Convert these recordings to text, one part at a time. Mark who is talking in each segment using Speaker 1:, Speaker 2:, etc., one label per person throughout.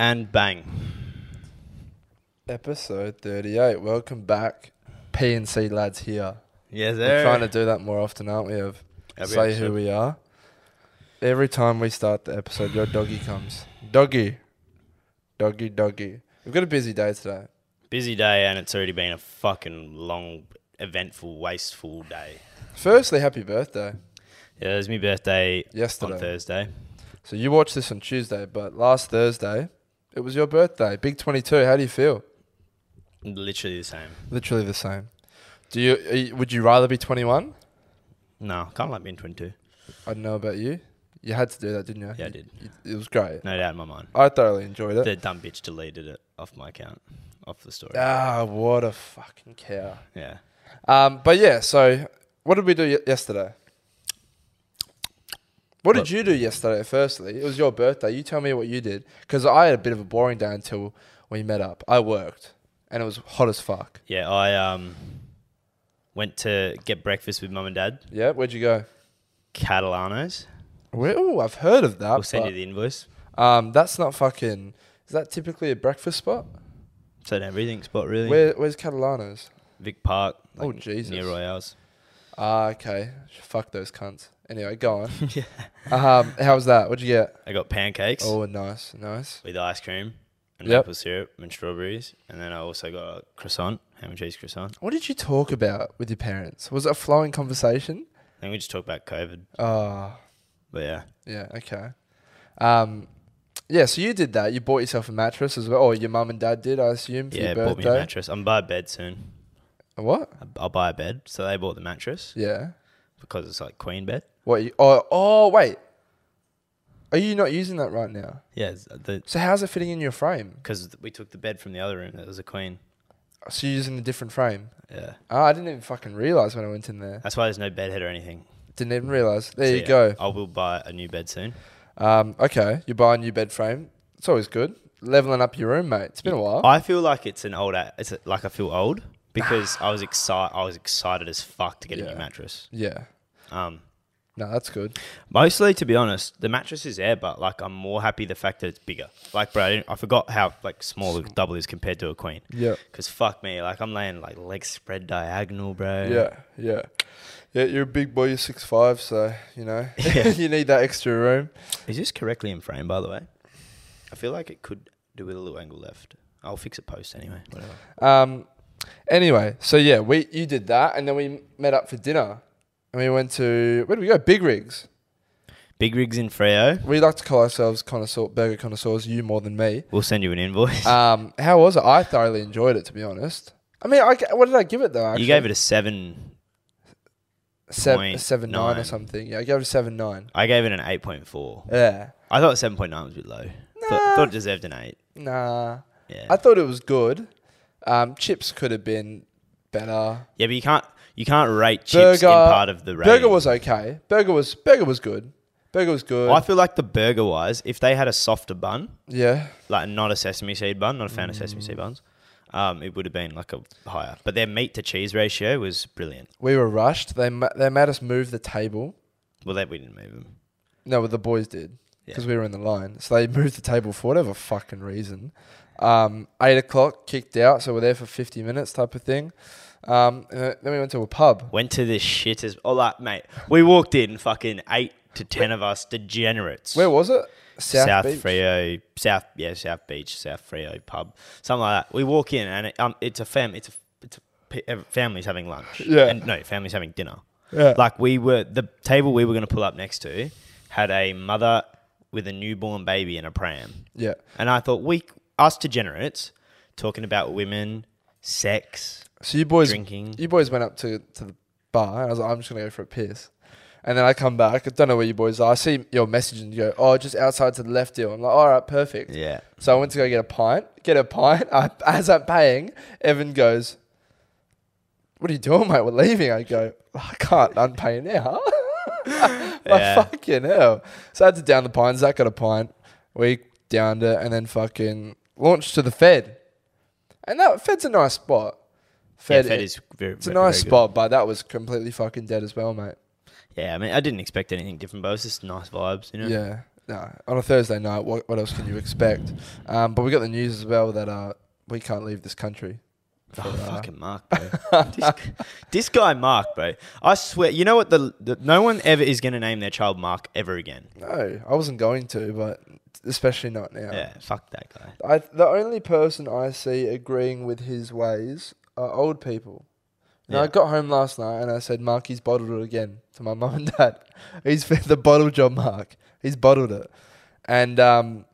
Speaker 1: And bang.
Speaker 2: Episode 38. Welcome back. P and C lads here.
Speaker 1: Yes,
Speaker 2: We're trying to do that more often, aren't we? Of
Speaker 1: Every
Speaker 2: say
Speaker 1: episode.
Speaker 2: who we are. Every time we start the episode, your doggy comes. Doggy. Doggy, doggy. We've got a busy day today.
Speaker 1: Busy day, and it's already been a fucking long, eventful, wasteful day.
Speaker 2: Firstly, happy birthday.
Speaker 1: Yeah, it was my birthday
Speaker 2: Yesterday.
Speaker 1: on Thursday.
Speaker 2: So you watched this on Tuesday, but last Thursday, it was your birthday. Big 22. How do you feel?
Speaker 1: Literally the same.
Speaker 2: Literally the same. Do you, you would you rather be 21?
Speaker 1: No, kind of like being 22.
Speaker 2: I don't know about you. You had to do that, didn't you?
Speaker 1: Yeah, I did.
Speaker 2: It was great.
Speaker 1: No doubt in my mind.
Speaker 2: I thoroughly enjoyed it.
Speaker 1: The dumb bitch deleted it off my account, off the story.
Speaker 2: Ah, what a fucking cow.
Speaker 1: Yeah.
Speaker 2: Um, but yeah, so what did we do ye- yesterday? What did you do yesterday? Firstly, it was your birthday. You tell me what you did, because I had a bit of a boring day until we met up. I worked, and it was hot as fuck.
Speaker 1: Yeah, I um went to get breakfast with mum and dad.
Speaker 2: Yeah, where'd you go?
Speaker 1: Catalanos.
Speaker 2: Oh, I've heard of that.
Speaker 1: We'll send you the invoice.
Speaker 2: um, that's not fucking. Is that typically a breakfast spot?
Speaker 1: It's an everything spot, really.
Speaker 2: Where, where's Catalanos?
Speaker 1: Vic Park.
Speaker 2: Oh,
Speaker 1: like,
Speaker 2: Jesus.
Speaker 1: Near Royals.
Speaker 2: Ah, okay. Fuck those cunts. Anyway, go on.
Speaker 1: yeah.
Speaker 2: um, how was that? What'd you get?
Speaker 1: I got pancakes
Speaker 2: Oh, nice, nice.
Speaker 1: with ice cream and
Speaker 2: Yep.
Speaker 1: maple syrup and strawberries. And then I also got a croissant, ham and cheese croissant.
Speaker 2: What did you talk about with your parents? Was it a flowing conversation?
Speaker 1: And we just talked about COVID.
Speaker 2: Oh,
Speaker 1: But yeah.
Speaker 2: yeah, okay. Um, yeah, so you did that. You bought yourself a mattress as well, or your mum and dad did, I assume, for
Speaker 1: Yeah,
Speaker 2: your
Speaker 1: bought me a
Speaker 2: birthday.
Speaker 1: mattress. I'm buy a bed soon.
Speaker 2: A what?
Speaker 1: I- I'll buy a bed. So they bought the mattress
Speaker 2: Yeah.
Speaker 1: Because it's like queen bed.
Speaker 2: What? You, oh, oh, wait. Are you not using that right now?
Speaker 1: Yeah, uh, the
Speaker 2: So how's it fitting in your frame?
Speaker 1: because we took the bed from the other room that was a queen.
Speaker 2: So you're using a different frame?
Speaker 1: Yeah,
Speaker 2: Oh, I didn't even fucking realize when I went in there.
Speaker 1: that's why there's no bed head or anything.
Speaker 2: Didn't even realize. There
Speaker 1: So,
Speaker 2: you
Speaker 1: yeah,
Speaker 2: go.
Speaker 1: I will buy a new bed soon.
Speaker 2: Um, okay, you buy a new bed frame. It's always good. Leveling up your room, mate. It's been a while.
Speaker 1: I feel like it's an old. It's like I feel old because ah. I was excited. I was excited as fuck to get a new mattress.
Speaker 2: yeah.
Speaker 1: Um,
Speaker 2: No, that's good.
Speaker 1: mostly to be honest, the mattress is there, but like I'm more happy the fact that it's bigger. Like, bro, I, didn't, I forgot how like small the double is compared to a queen.
Speaker 2: Yeah.
Speaker 1: Cause fuck me, like I'm laying like legs spread diagonal, bro.
Speaker 2: Yeah, yeah. Yeah, you're a big boy, you're six five, so you know
Speaker 1: Yeah.
Speaker 2: you need that extra room.
Speaker 1: Is this correctly in frame, by the way? I feel like it could do with a little angle left. I'll fix it post anyway. Whatever.
Speaker 2: Um anyway, so yeah, we you did that and then we met up for dinner. And we went to where did we go? Big Rigs.
Speaker 1: Big rigs in Freo.
Speaker 2: We like to call ourselves connoisseur burger connoisseurs, you more than me.
Speaker 1: We'll send you an invoice.
Speaker 2: Um how was it? I thoroughly enjoyed it to be honest. I mean, I, what did I give it though? Actually?
Speaker 1: you gave it a seven.
Speaker 2: seven, seven nine or
Speaker 1: nine.
Speaker 2: something. Yeah, I gave it a seven nine.
Speaker 1: I gave it an eight point four.
Speaker 2: Yeah.
Speaker 1: I thought seven point nine was a bit low.
Speaker 2: Nah.
Speaker 1: Thought, thought it deserved an eight.
Speaker 2: Nah.
Speaker 1: Yeah.
Speaker 2: I thought it was good. Um, chips could have been better.
Speaker 1: yeah, but you can't you can't rate chips in part of the rating.
Speaker 2: Burger was okay. Burger was burger was good. Burger was good.
Speaker 1: I feel like the burger wise, if they had a softer bun,
Speaker 2: yeah.
Speaker 1: like not a sesame seed bun, not a fan of sesame seed buns, um, it would have been like a higher. But their meat to cheese ratio was brilliant.
Speaker 2: We were rushed. They ma- they made us move the table.
Speaker 1: Well, that we didn't move them.
Speaker 2: No, but the boys did
Speaker 1: Yeah.
Speaker 2: because we were in the line. So they moved the table for whatever fucking reason. Um, eight o'clock kicked out, so we're there for fifty minutes type of thing. Um, and then we went to a pub.
Speaker 1: Went to this shit as oh like mate. We walked in, fucking eight to ten of us degenerates.
Speaker 2: Where was it? South,
Speaker 1: South,
Speaker 2: Beach.
Speaker 1: Freo, South yeah, South Beach, South Freo pub, something like that. We walk in and it, um, it's a fam, it's a it's a families having lunch.
Speaker 2: Yeah.
Speaker 1: and no, families having dinner.
Speaker 2: Yeah.
Speaker 1: Like we were the table we were going to pull up next to had a mother with a newborn baby in a pram,
Speaker 2: yeah.
Speaker 1: and I thought we us degenerates talking about women, sex,
Speaker 2: So you boys,
Speaker 1: drinking.
Speaker 2: you boys went up to, to the bar. And I was like, I'm just gonna go for a piss. And then I come back. I don't know where you boys are. I see your message and you go, oh, just outside to the left deal. I'm like, all right, perfect.
Speaker 1: Yeah,
Speaker 2: So I went to go get a pint. Get a pint. I, as I'm paying, Evan goes, "What are you doing, mate? We're leaving." I go, "I can't unpay now." like
Speaker 1: Yeah.
Speaker 2: fucking hell. So I had to down the pint. Zach got a pint. We downed it and then fucking launched to the Fed. And that Fed's a nice spot.
Speaker 1: Fed,
Speaker 2: Fed,
Speaker 1: yeah, Fed is very.
Speaker 2: it's a
Speaker 1: very
Speaker 2: nice
Speaker 1: good.
Speaker 2: spot, but that was completely fucking dead as well, mate.
Speaker 1: Yeah, I mean, I didn't expect anything different, but it was just nice vibes, you know.
Speaker 2: Yeah. no, on a Thursday night, what, what else can you expect? Um, but we got the news as well that uh, we can't leave this country.
Speaker 1: Oh, fucking Mark, bro. this, this guy, Mark, bro. I swear, you know what? The, the no one ever is going to name their child Mark ever again.
Speaker 2: No, I wasn't going to, but especially not now.
Speaker 1: Yeah, fuck that guy.
Speaker 2: I the only person I see agreeing with his ways are old people. You know, I got home last night and I said, Mark, he's bottled it again to my mum and dad. He's the bottle job, Mark. He's bottled it. And um,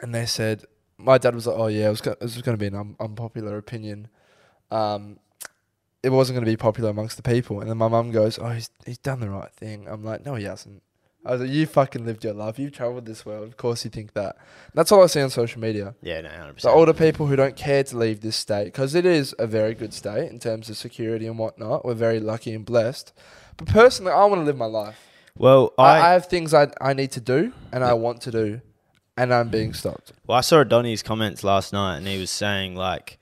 Speaker 2: and they said, my dad was like, oh yeah, it was go- this was going to be an un- unpopular opinion. Um, it wasn't going to be popular amongst the people. And then my mum goes, oh, he's he's done the right thing. I'm like, no, he hasn't. I was like, you fucking lived your life. You've travelled this world. Of course you think that. That's all I see on social media.
Speaker 1: Yeah, no, hundred
Speaker 2: The older people who don't care to leave this state, because it is a very good state in terms of security and whatnot. We're very lucky and blessed. But personally, I want to live my life.
Speaker 1: Well,
Speaker 2: I,
Speaker 1: I,
Speaker 2: I have things I, I need to do and I want to do, and I'm being mm. stopped.
Speaker 1: well, I saw Donny's comments last night, and he was saying like,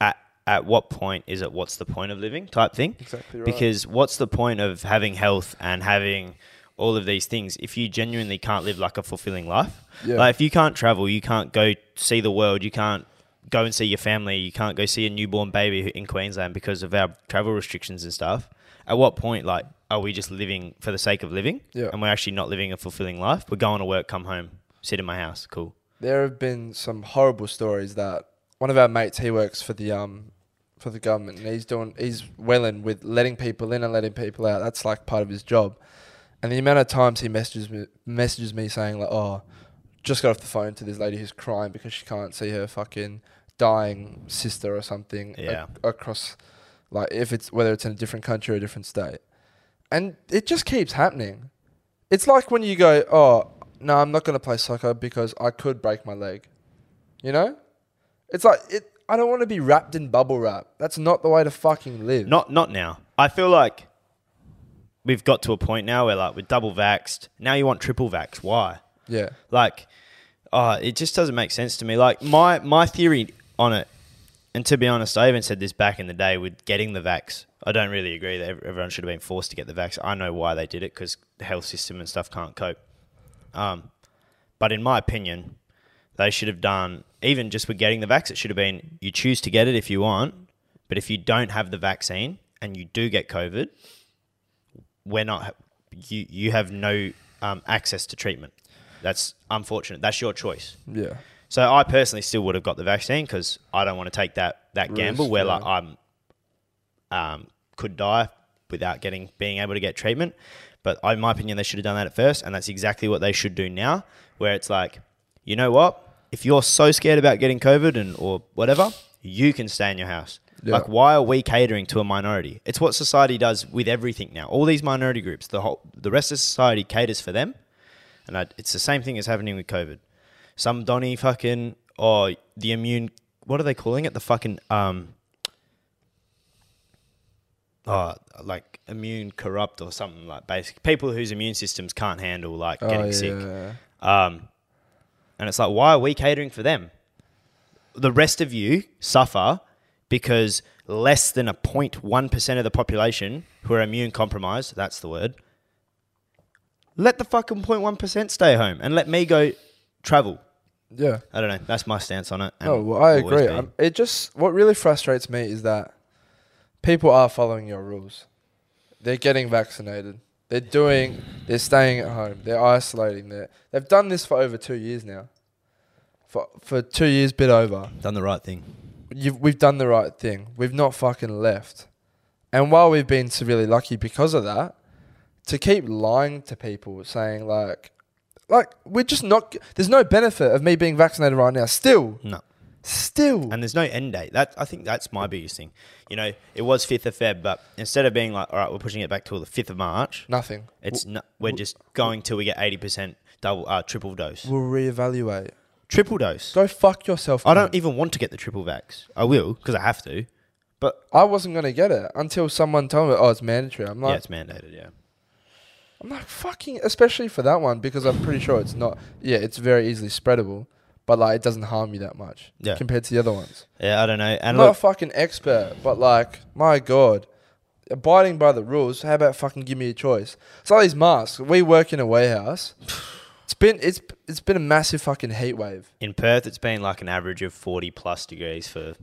Speaker 1: at at what point is it? What's the point of living? Type thing.
Speaker 2: Exactly right.
Speaker 1: Because what's the point of having health and having all of these things if you genuinely can't live like a fulfilling life?
Speaker 2: Yeah.
Speaker 1: Like if you can't travel, you can't go see the world, you can't go and see your family, you can't go see a newborn baby in Queensland because of our travel restrictions and stuff. At what point, like, are we just living for the sake of living?
Speaker 2: Yeah.
Speaker 1: And we're actually not living a fulfilling life? We're going to work, come home, sit in my house. Cool.
Speaker 2: there have been some horrible stories that one of our mates he works for the um for the government and he's doing he's welling with letting people in and letting people out. That's like part of his job. And the amount of times he messages me messages me saying like, "Oh, just got off the phone to this lady who's crying because she can't see her fucking dying sister or something
Speaker 1: Yeah.
Speaker 2: across like if it's whether it's in a different country or a different state." And it just keeps happening. It's like when you go, "Oh, no, I'm not going to play soccer because I could break my leg." You know? It's like it I don't want to be wrapped in bubble wrap. That's not the way to fucking live.
Speaker 1: Not not now. I feel like we've got to a point now where like we're double vaxxed. Now you want triple vax. Why?
Speaker 2: yeah.
Speaker 1: Like, oh, it just doesn't make sense to me. Like my my theory on it, and to be honest, I even said this back in the day with getting the vax. I don't really agree that everyone should have been forced to get the vax. I know why they did it because the health system and stuff can't cope. Um, but in my opinion, they should have done even just with getting the vax. It should have been you choose to get it if you want, but if you don't have the vaccine and you do get COVID, we're not. You you have no um, access to treatment. That's unfortunate. That's your choice.
Speaker 2: Yeah.
Speaker 1: So I personally still would have got the vaccine because I don't want to take that that
Speaker 2: Risk,
Speaker 1: gamble where like. I'm um, could die without getting being able to get treatment. But in my opinion, they should have done that at first, and that's exactly what they should do now. Where it's like, you know what? If you're so scared about getting COVID and or whatever, you can stay in your house.
Speaker 2: Yeah.
Speaker 1: Like, why are we catering to a minority? It's what society does with everything now. All these minority groups, the whole, the rest of society caters for them, and I, it's the same thing as happening with COVID. Some Donny fucking or the immune. What are they calling it? The fucking um. Oh, like immune corrupt or something like basic people whose immune systems can't handle like
Speaker 2: Oh,
Speaker 1: getting
Speaker 2: yeah.
Speaker 1: sick. Um, and it's like, why are we catering for them? The rest of you suffer because less than a 0.1% of the population who are immune compromised, that's the word, let the fucking 0.1% stay home and let me go travel.
Speaker 2: Yeah.
Speaker 1: I don't know. That's my stance on it.
Speaker 2: No, well, I agree. Um, it just what really frustrates me is that people are following your rules. They're getting vaccinated. They're doing. They're staying at home. They're isolating. They're, they've done this for over two years now. For for two years, bit over.
Speaker 1: Done the right thing.
Speaker 2: You've, we've done the right thing. We've not fucking left. And while we've been severely lucky because of that, to keep lying to people, saying like, like we're just not. There's no benefit of me being vaccinated right now. Still,
Speaker 1: No.
Speaker 2: Still.
Speaker 1: And there's no end date. That I think that's my biggest thing. You know, it was fifth of Feb, but instead of being like, all right, we're pushing it back till the fifth of March,
Speaker 2: Nothing.
Speaker 1: it's no, we're just going till we get eighty percent double uh, triple dose.
Speaker 2: We'll reevaluate.
Speaker 1: Triple dose.
Speaker 2: Go fuck yourself.
Speaker 1: I don't even want to get the triple vax. I will because I have to. But
Speaker 2: I wasn't gonna get it until someone told me, "Oh, it's mandatory." I'm like, yeah,
Speaker 1: it's mandated. Yeah.
Speaker 2: I'm like, fucking, especially for that one because I'm pretty sure it's not. Yeah, it's very easily spreadable, but like it doesn't harm you that much
Speaker 1: Yeah.
Speaker 2: compared to the other ones.
Speaker 1: Yeah, I don't know. And I'm
Speaker 2: not a fucking expert, but like, my god, abiding by the rules. How about fucking give me a choice? It's like these masks. We work in a warehouse. It's been it's it's been a massive fucking heat wave
Speaker 1: In Perth, it's been like an average of 40 plus degrees for.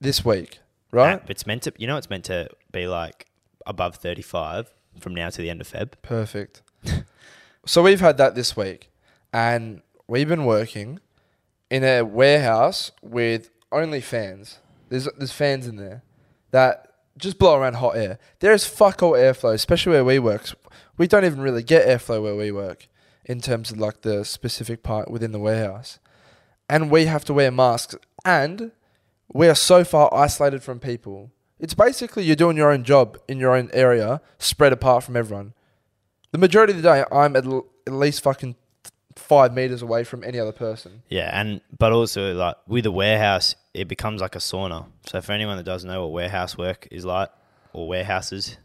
Speaker 2: this week, right?
Speaker 1: It's meant to, you know, it's meant to be like above 35 from now to the end of Feb.
Speaker 2: Perfect. so we've had that this week, and we've been working in a warehouse with only fans. There's there's fans in there that just blow around hot air. There is fuck all airflow, especially where we work. We don't even really get airflow where we work in terms of like the specific part within the warehouse, and we have to wear masks, and we are so far isolated from people. It's basically you're doing your own job in your own area, spread apart from everyone. The majority of the day, I'm at, l- at least fucking five meters away from any other person.
Speaker 1: Yeah, and but also like with a warehouse, it becomes like a sauna. So for anyone that doesn't know what warehouse work is like, or warehouses,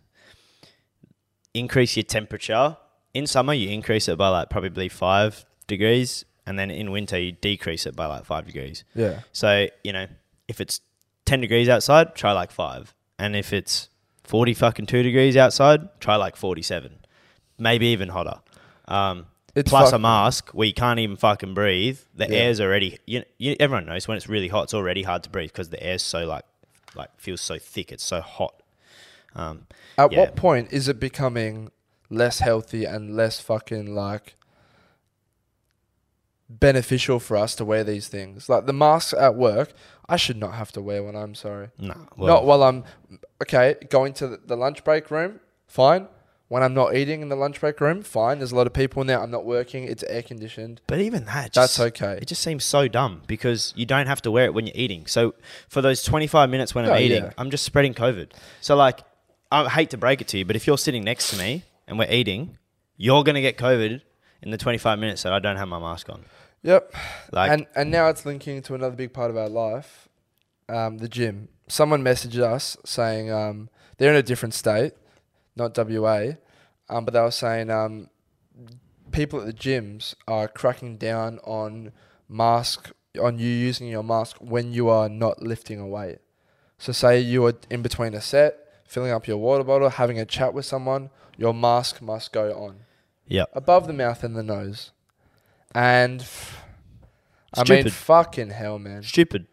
Speaker 1: increase your temperature. In summer, you increase it by like probably five degrees, and then in winter, you decrease it by like five degrees.
Speaker 2: Yeah.
Speaker 1: So you know, if it's ten degrees outside, try like five, and if it's forty fucking two degrees outside, try like forty-seven, maybe even hotter. Um,
Speaker 2: It's
Speaker 1: plus a mask where you can't even fucking breathe. The
Speaker 2: Yeah.
Speaker 1: air's already. You, you, everyone knows when it's really hot, it's already hard to breathe because the air's so like, like feels so thick. It's so hot. Um,
Speaker 2: At
Speaker 1: Yeah.
Speaker 2: what point is it becoming less healthy and less fucking like beneficial for us to wear these things? Like the masks at work, I should not have to wear one. I'm sorry.
Speaker 1: no,
Speaker 2: not
Speaker 1: well,
Speaker 2: while I'm okay going to the- the lunch break room. Fine. When I'm not eating in the lunch break room, fine. There's a lot of people in there. I'm not working. It's air conditioned.
Speaker 1: but even that,
Speaker 2: That's okay.
Speaker 1: It just seems so dumb because you don't have to wear it when you're eating. So for those 25 minutes when I'm
Speaker 2: Oh,
Speaker 1: eating,
Speaker 2: yeah.
Speaker 1: I'm just spreading COVID. So like, I hate to break it to you, but if you're sitting next to me and we're eating, you're gonna get COVID in the 25 minutes that I don't have my mask on.
Speaker 2: Yep.
Speaker 1: Like,
Speaker 2: and and now it's linking to another big part of our life, um, the gym. Someone messaged us saying um, they're in a different state, not WA, um, but they were saying um, people at the gyms are cracking down on mask on you using your mask when you are not lifting a weight. So say you are in between a set, filling up your water bottle, having a chat with someone, your mask must go on
Speaker 1: yeah,
Speaker 2: above the mouth and the nose. And f- I mean, fucking hell, man.
Speaker 1: stupid.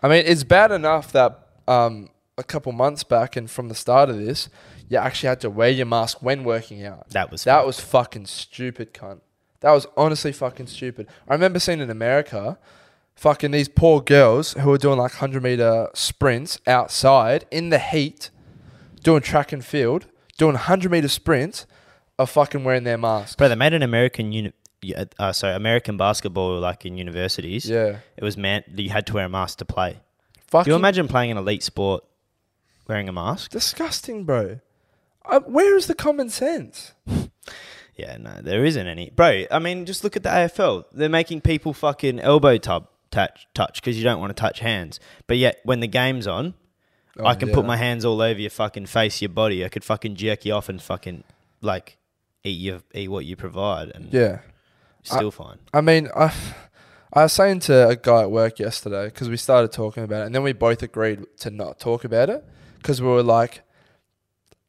Speaker 2: I mean, it's bad enough that um, a couple months back and from the start of this, you actually had to wear your mask when working out.
Speaker 1: That was
Speaker 2: That was fucking stupid, cunt. That was honestly fucking stupid. I remember seeing in America, fucking these poor girls who were doing like 100 meter sprints outside in the heat, doing track and field, doing 100 meter sprints, are fucking wearing their masks.
Speaker 1: Bro, they made an American unit yeah, uh, sorry, American basketball like in universities.
Speaker 2: Yeah.
Speaker 1: It was man you had to wear a mask to play.
Speaker 2: Fucking
Speaker 1: Do you imagine playing an elite sport wearing a mask?
Speaker 2: disgusting, bro. Uh, where is the common sense?
Speaker 1: Yeah, no, there isn't any. Bro, I mean, just look at the AFL. They're making people fucking elbow tub touch touch because you don't want to touch hands. But yet, when the game's on, I
Speaker 2: Oh,
Speaker 1: can
Speaker 2: yeah.
Speaker 1: put my hands all over your fucking face, your body. I could fucking jerk you off and fucking like eat your eat what you provide, and
Speaker 2: Yeah.
Speaker 1: still fine.
Speaker 2: I mean, I, I was saying to a guy at work yesterday because we started talking about it, and then we both agreed to not talk about it because we were like,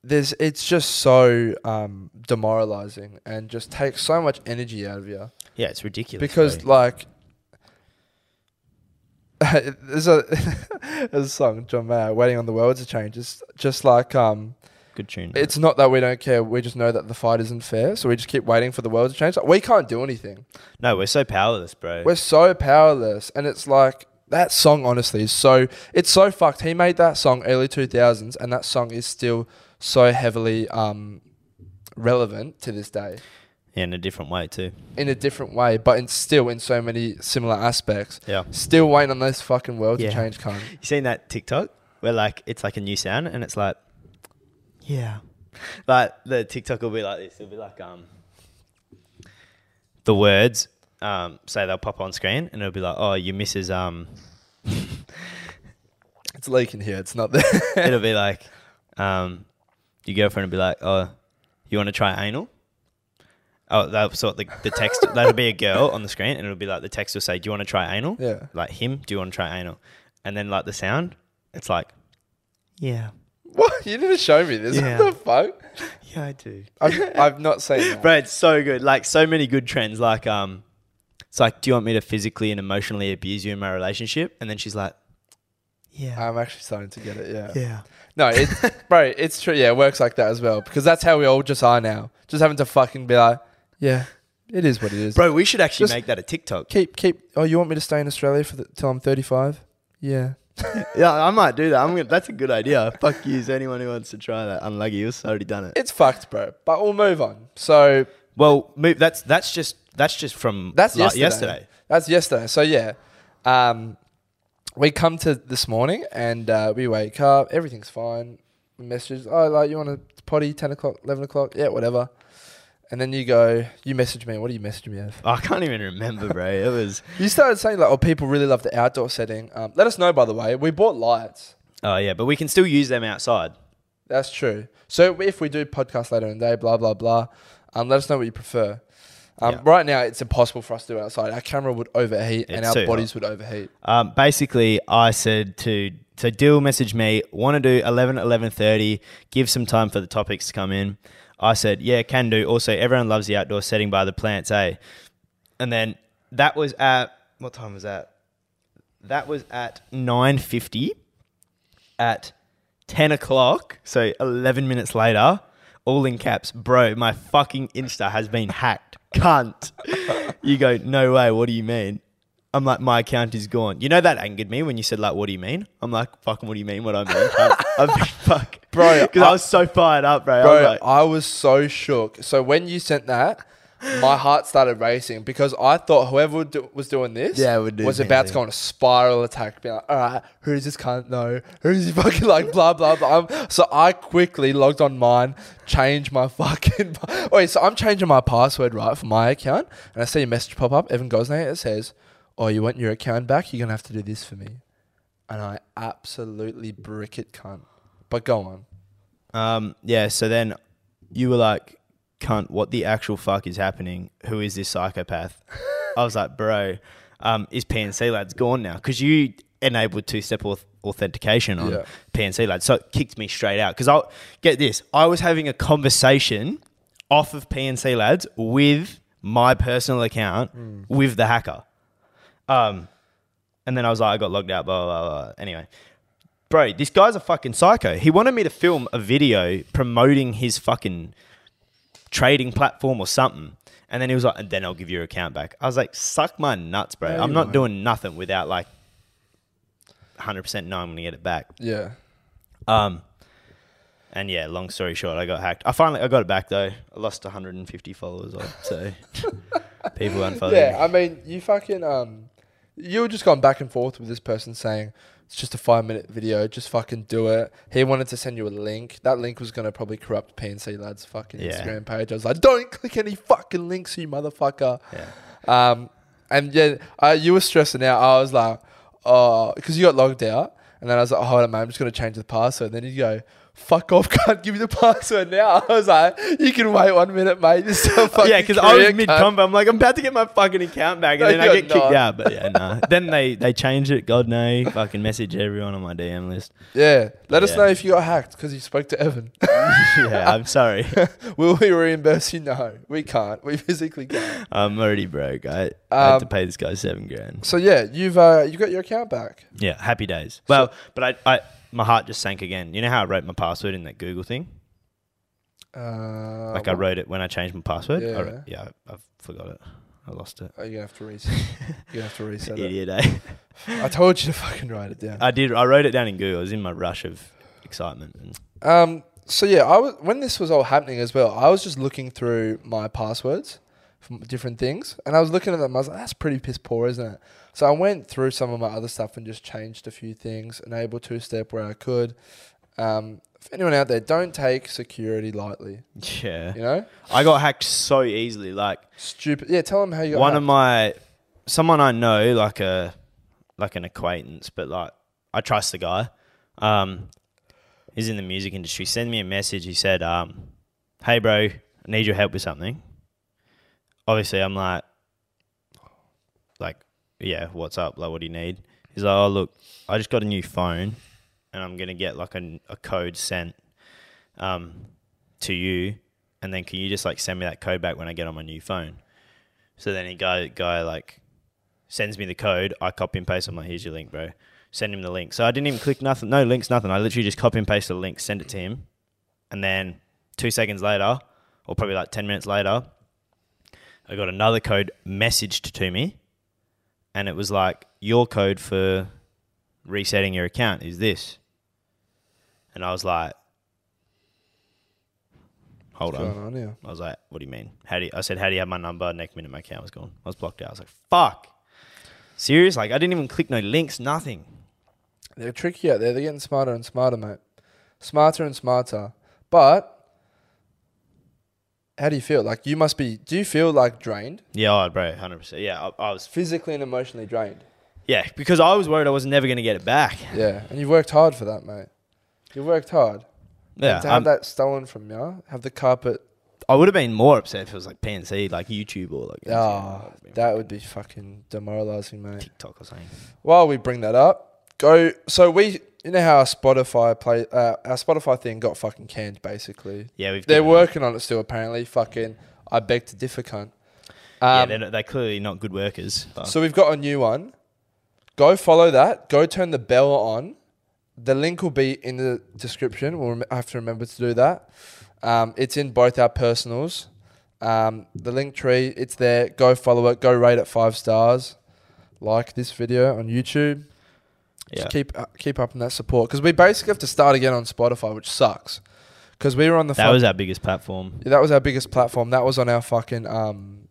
Speaker 2: "There's, it's just so um, demoralizing and just takes so much energy out of you."
Speaker 1: Yeah, it's ridiculous.
Speaker 2: Because
Speaker 1: bro.
Speaker 2: like, there's a there's a song John Mayer, "Waiting on the World to Change." It's just like um,
Speaker 1: good tune.
Speaker 2: it's not that we don't care. We just know that the fight isn't fair, so we just keep waiting for the world to change. Like, we can't do anything.
Speaker 1: no, we're so powerless, bro.
Speaker 2: We're so powerless, and it's like that song. Honestly, is so it's so fucked. He made that song early two thousands, and that song is still so heavily um, relevant to this day
Speaker 1: yeah, in a different way too.
Speaker 2: in a different way, but in still in so many similar aspects.
Speaker 1: Yeah.
Speaker 2: Still waiting on this fucking world
Speaker 1: Yeah.
Speaker 2: to change, cunt.
Speaker 1: You seen that TikTok where like it's like a new sound and it's like, yeah, like the TikTok will be like this. It'll be like um, the words um say they'll pop on screen and it'll be like, oh, your missus um,
Speaker 2: It's leaking here. It's not there.
Speaker 1: it'll be like um, your girlfriend would be like, oh, you want to try anal? Oh, that's what the, the text. that'll be a girl on the screen, and it'll be like the text will say, "Do you want to try anal?"
Speaker 2: yeah.
Speaker 1: Like him, "Do you want to try anal?" And then like the sound, it's like, yeah.
Speaker 2: What? you need to show me this.
Speaker 1: Yeah.
Speaker 2: What the fuck?
Speaker 1: Yeah, I do.
Speaker 2: I've, I've not seen that.
Speaker 1: Bro, it's so good. Like so many good trends. Like um, it's like, do you want me to physically and emotionally abuse you in my relationship? And then she's like, yeah,
Speaker 2: I'm actually starting to get it. Yeah.
Speaker 1: yeah.
Speaker 2: No, it's bro. It's true. Yeah, it works like that as well because that's how we all just are now. Just having to fucking be like, yeah, it is what it is.
Speaker 1: Bro, we should actually
Speaker 2: Just-
Speaker 1: make that a TikTok.
Speaker 2: keep keep. Oh, you want me to stay in Australia for the, till I'm 35? Yeah.
Speaker 1: Yeah, I might do that. I'm gonna, that's a good idea. Fuck you, anyone who wants to try that. Unlucky, you've already done it.
Speaker 2: It's fucked, bro. But we'll move on. So
Speaker 1: Well, move, that's that's just that's just from
Speaker 2: That's
Speaker 1: like,
Speaker 2: yesterday.
Speaker 1: yesterday.
Speaker 2: That's yesterday. So yeah, um, we come to this morning and uh, we wake up. Everything's fine. Messages. Oh, like you want to potty? Ten o'clock, eleven o'clock? Yeah, whatever. And then you go. You message me. What do you message me of?
Speaker 1: I can't even remember, bro. It was
Speaker 2: You started saying like, "Oh, people really love the outdoor setting." Um, let us know, by the way. We bought lights.
Speaker 1: oh yeah, but we can still use them outside.
Speaker 2: That's true. So if we do podcast later in the day, blah blah blah, um, let us know what you prefer. Um,
Speaker 1: Yeah.
Speaker 2: Right now, it's impossible for us to do outside. Our camera would overheat, and our bodies would overheat.
Speaker 1: Um, basically, I said to so Dill messaged me, want to do 11, 11.30, give some time for the topics to come in. I said, yeah, can do. Also, everyone loves the outdoor setting by the plants, eh? And then that was at, what time was that? That was at 9.50. At 10 o'clock, so 11 minutes later, all in caps, bro, my fucking Insta has been hacked. Cunt. you go, no way, what do you mean? I'm like, my account is gone. You know that angered me when you said like, what do you mean? I'm like, fucking, what do you mean? What I mean? cunt?" I'm like, fuck,
Speaker 2: Bro,
Speaker 1: because I, was so fired up, bro. I
Speaker 2: Bro,
Speaker 1: was like,
Speaker 2: I was so shook. So when you sent that, my heart started racing because I thought whoever do, was doing this
Speaker 1: Yeah, would do
Speaker 2: was
Speaker 1: the same
Speaker 2: about to go on a spiral attack. Being like, all right, who's this cunt? No, who's he fucking like, blah, blah, blah. I'm- so I quickly logged on mine, changed my fucking. Wait, so I'm changing my password, right, for my account. And I see a message pop up, Evan Gosney, it says, oh, you want your account back? You're going to have to do this for me. And I absolutely brick it, cunt. But go on.
Speaker 1: um, yeah. So then you were like, cunt, what the actual fuck is happening? Who is this psychopath? I was like, bro, um, is PNC lads gone now? Because you enabled two-step auth- authentication on
Speaker 2: Yeah.
Speaker 1: PNC lads, so it kicked me straight out. Because I'll get this, I was having a conversation off of PNC lads with my personal account with the hacker. Um, and then I was like, I got logged out, blah, blah, blah. Anyway, bro, this guy's a fucking psycho. He wanted me to film a video promoting his fucking trading platform or something. And then he was like, and then I'll give you your account back. I was like, suck my nuts, bro.
Speaker 2: No,
Speaker 1: I'm not
Speaker 2: won't.
Speaker 1: doing nothing without like 100% knowing I'm going to get it back.
Speaker 2: Yeah.
Speaker 1: Um, and yeah, long story short, I got hacked. I finally, I got it back though. I lost 150 followers, odd, so people unfollowed
Speaker 2: Yeah,
Speaker 1: me.
Speaker 2: I mean, you fucking um, you were just going back and forth with this person saying it's just a five minute video, just fucking do it. He wanted to send you a link. That link was gonna probably corrupt PNC lads' fucking
Speaker 1: Yeah.
Speaker 2: Instagram page. I was like, don't click any fucking links, you motherfucker.
Speaker 1: Yeah.
Speaker 2: Um, and yeah, uh, you were stressing out. I was like, oh, because you got logged out, and then I was like, oh, hold on, man, I'm just gonna change the password. And then you go. Fuck off! Can't give you the password now. I was like, "You can wait one minute, mate." This is
Speaker 1: Yeah, because I was mid combo. I'm like, I'm about to get my fucking account back, and
Speaker 2: No,
Speaker 1: then I get kicked
Speaker 2: not.
Speaker 1: out. But yeah, no. then they they changed it. God no, fucking message everyone on my DM list.
Speaker 2: Yeah, let us know if you got hacked because you spoke to Evan.
Speaker 1: yeah, I'm sorry.
Speaker 2: Will we reimburse you? No, we can't. We physically can't.
Speaker 1: I'm already broke. I, I had to
Speaker 2: Um,
Speaker 1: pay this guy seven grand.
Speaker 2: So yeah, you've uh, you got your account back.
Speaker 1: Yeah, happy days. Well, but I, I my heart just sank again. You know how I wrote my password in that Google thing?
Speaker 2: Uh,
Speaker 1: Like I wrote it when I changed my password. I
Speaker 2: Yeah.
Speaker 1: wrote- yeah, I, I forgot it. I lost it.
Speaker 2: Oh, you're have to reset. you're have to reset it.
Speaker 1: Idiot, eh?
Speaker 2: I told you to fucking write it down.
Speaker 1: I did. I wrote it down in Google. I was in my rush of excitement. And
Speaker 2: Um. So yeah, I was when this was all happening as well. I was just looking through my passwords from different things, and I was looking at them. I was like, "That's pretty piss poor, isn't it?" So I went through some of my other stuff and just changed a few things. Enable two step where I could. Um, if anyone out there, don't take security lightly.
Speaker 1: yeah,
Speaker 2: You know,
Speaker 1: I got hacked so easily. Like
Speaker 2: stupid. Yeah, tell them how you got.
Speaker 1: one
Speaker 2: hacked.
Speaker 1: of my someone I know, like a like an acquaintance, but like I trust the guy. Um, he's in the music industry. Send me a message. He said, um, "Hey, bro, I need your help with something." Obviously, I'm like, like, yeah, what's up? Like, what do you need? He's like, oh, look, I just got a new phone, and I'm gonna get like a, a code sent um, to you, and then can you just like send me that code back when I get on my new phone? So then he guy guy like sends me the code. I copy and paste. I'm like, here's your link, bro. Send him the link. So I didn't even click nothing, no links, nothing. I literally just copy and paste the link, send it to him, and then two seconds later, or probably like ten minutes later, I got another code messaged to me, and it was like your code for resetting your account is this, and I was like, hold
Speaker 2: What's
Speaker 1: on.
Speaker 2: on here?
Speaker 1: I was like, "What do you mean? How do you, I said, how do you have my number?" Next minute, my account was gone. I was blocked out. I was like, "Fuck, serious? Like, I didn't even click no links, nothing."
Speaker 2: They're tricky out there. They're getting smarter and smarter, mate. Smarter and smarter. But how do you feel? Like you must be. Do you feel like drained,
Speaker 1: Yeah, oh, bro, hundred percent. Yeah, I, I was.
Speaker 2: physically and emotionally drained?
Speaker 1: Yeah, because I was worried I was never going to get it back.
Speaker 2: Yeah, and you've worked hard for that, mate. You've worked hard.
Speaker 1: Yeah,
Speaker 2: and to have
Speaker 1: I'm-
Speaker 2: that stolen from you, have the carpet.
Speaker 1: I would have been more upset if it was like PNC, like YouTube or like
Speaker 2: Ah, that would be fucking demoralizing, mate.
Speaker 1: TikTok or something.
Speaker 2: While we bring that up, go. So we, you know how our Spotify play, uh, our Spotify thing got fucking canned, basically.
Speaker 1: Yeah, we've.
Speaker 2: They're working on it still, apparently. Fucking, I beg to differ, cunt.
Speaker 1: Yeah,
Speaker 2: Um,
Speaker 1: they're, they're clearly not good workers. but-
Speaker 2: So we've got a new one. Go follow that. Go turn the bell on. The link will be in the description. We'll rem- have to remember to do that. Um, it's in both our personals. Um, the link tree, it's there. Go follow it. Go rate it five stars. Like this video on YouTube.
Speaker 1: Yeah,
Speaker 2: keep uh, keep up in that support because we basically have to start again on Spotify, which sucks. Because we were on the
Speaker 1: that was our biggest platform.
Speaker 2: yeah, that was our biggest platform. That was on our fucking. Um,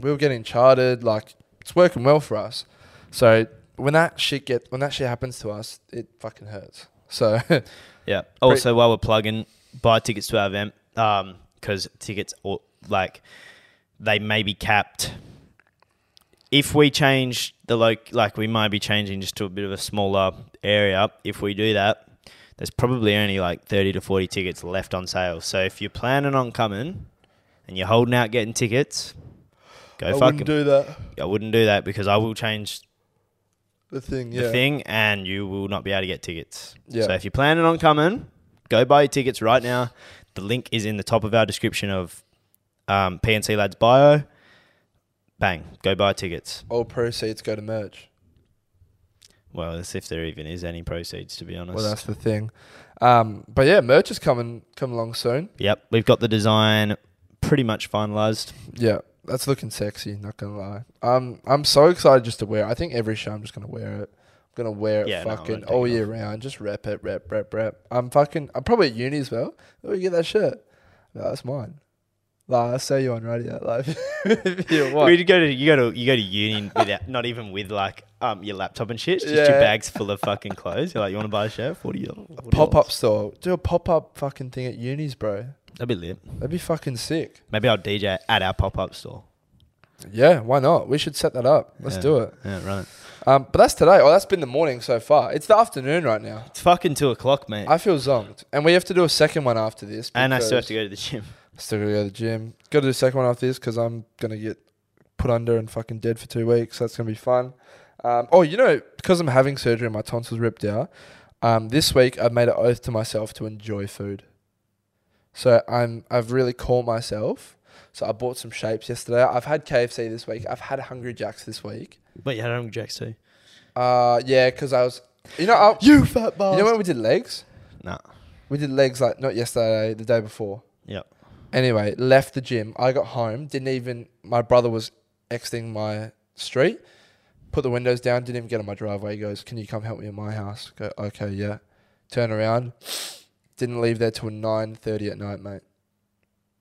Speaker 2: we were getting charted. Like it's working well for us. So when that shit get when that shit happens to us, it fucking hurts. So
Speaker 1: Yeah. Also, while we're plugging, buy tickets to our event because tickets or like they may be capped. If we change the lo- like we might be changing just to a bit of a smaller area. If we do that, there's probably only like thirty to forty tickets left on sale. So if you're planning on coming and you're holding out getting tickets, go
Speaker 2: I
Speaker 1: fucking.
Speaker 2: wouldn't do that.
Speaker 1: I wouldn't do that because I will change
Speaker 2: The thing, yeah.
Speaker 1: the thing and you will not be able to get tickets.
Speaker 2: Yeah.
Speaker 1: So if you're planning on coming, go buy your tickets right now. The link is in the top of our description of um, PNC Lads bio. Bang, go buy tickets.
Speaker 2: All proceeds go to merch.
Speaker 1: Well, as if there even is any proceeds, to be honest.
Speaker 2: Well, that's the thing. Um, but yeah, merch is coming come along soon.
Speaker 1: yep, we've got the design pretty much finalized.
Speaker 2: Yeah, that's looking sexy. Not gonna lie. Um, I'm so excited just to wear. it. I think every show I'm just gonna wear it. I'm gonna wear it
Speaker 1: Yeah,
Speaker 2: fucking
Speaker 1: won't
Speaker 2: all year round. Just rep it, rep, rep, rep. I'm fucking. I'm probably at uni as well. Oh, you get that shirt? No, that's mine. Like, I say you on radio. Like, you
Speaker 1: go to you go to you go to uni without not even with like um your laptop and shit. It's just your bags full of fucking clothes. You're like, you want to buy a shirt? Forty dollars.
Speaker 2: Pop up store. Do a pop up fucking thing at unis, bro.
Speaker 1: That'd be lit.
Speaker 2: That'd be fucking sick.
Speaker 1: Maybe I'll DJ at our pop up store.
Speaker 2: Yeah, why not? We should set that up. Let's
Speaker 1: Yeah.
Speaker 2: do it.
Speaker 1: Yeah, right.
Speaker 2: Um, but that's today. Oh, that's been the morning so far. It's the afternoon right now.
Speaker 1: It's fucking two o'clock, mate.
Speaker 2: I feel zonked, and we have to do a second one after this.
Speaker 1: and I still have
Speaker 2: because-
Speaker 1: to go to the gym.
Speaker 2: Still gotta go to the gym. Got to do a second one after this because I'm gonna get put under and fucking dead for two weeks. That's gonna be fun. Um, oh, you know, because I'm having surgery and my tonsils ripped out. Um, this week I've made an oath to myself to enjoy food. So I'm I've really caught myself. So I bought some shapes yesterday. I've had KFC this week. I've had Hungry Jacks this week.
Speaker 1: But you had Hungry Jacks too.
Speaker 2: Uh, yeah, because I was, you know, I,
Speaker 1: You fat bastard.
Speaker 2: you know when we did legs.
Speaker 1: Nah.
Speaker 2: We did legs like not yesterday, the day before.
Speaker 1: Yep.
Speaker 2: Anyway, left the gym. I got home. Didn't even. My brother was exiting my street. Put the windows down. Didn't even get on my driveway. He goes, "Can you come help me in my house?" Go, okay, yeah. Turn around. Didn't leave there till nine thirty at night, mate.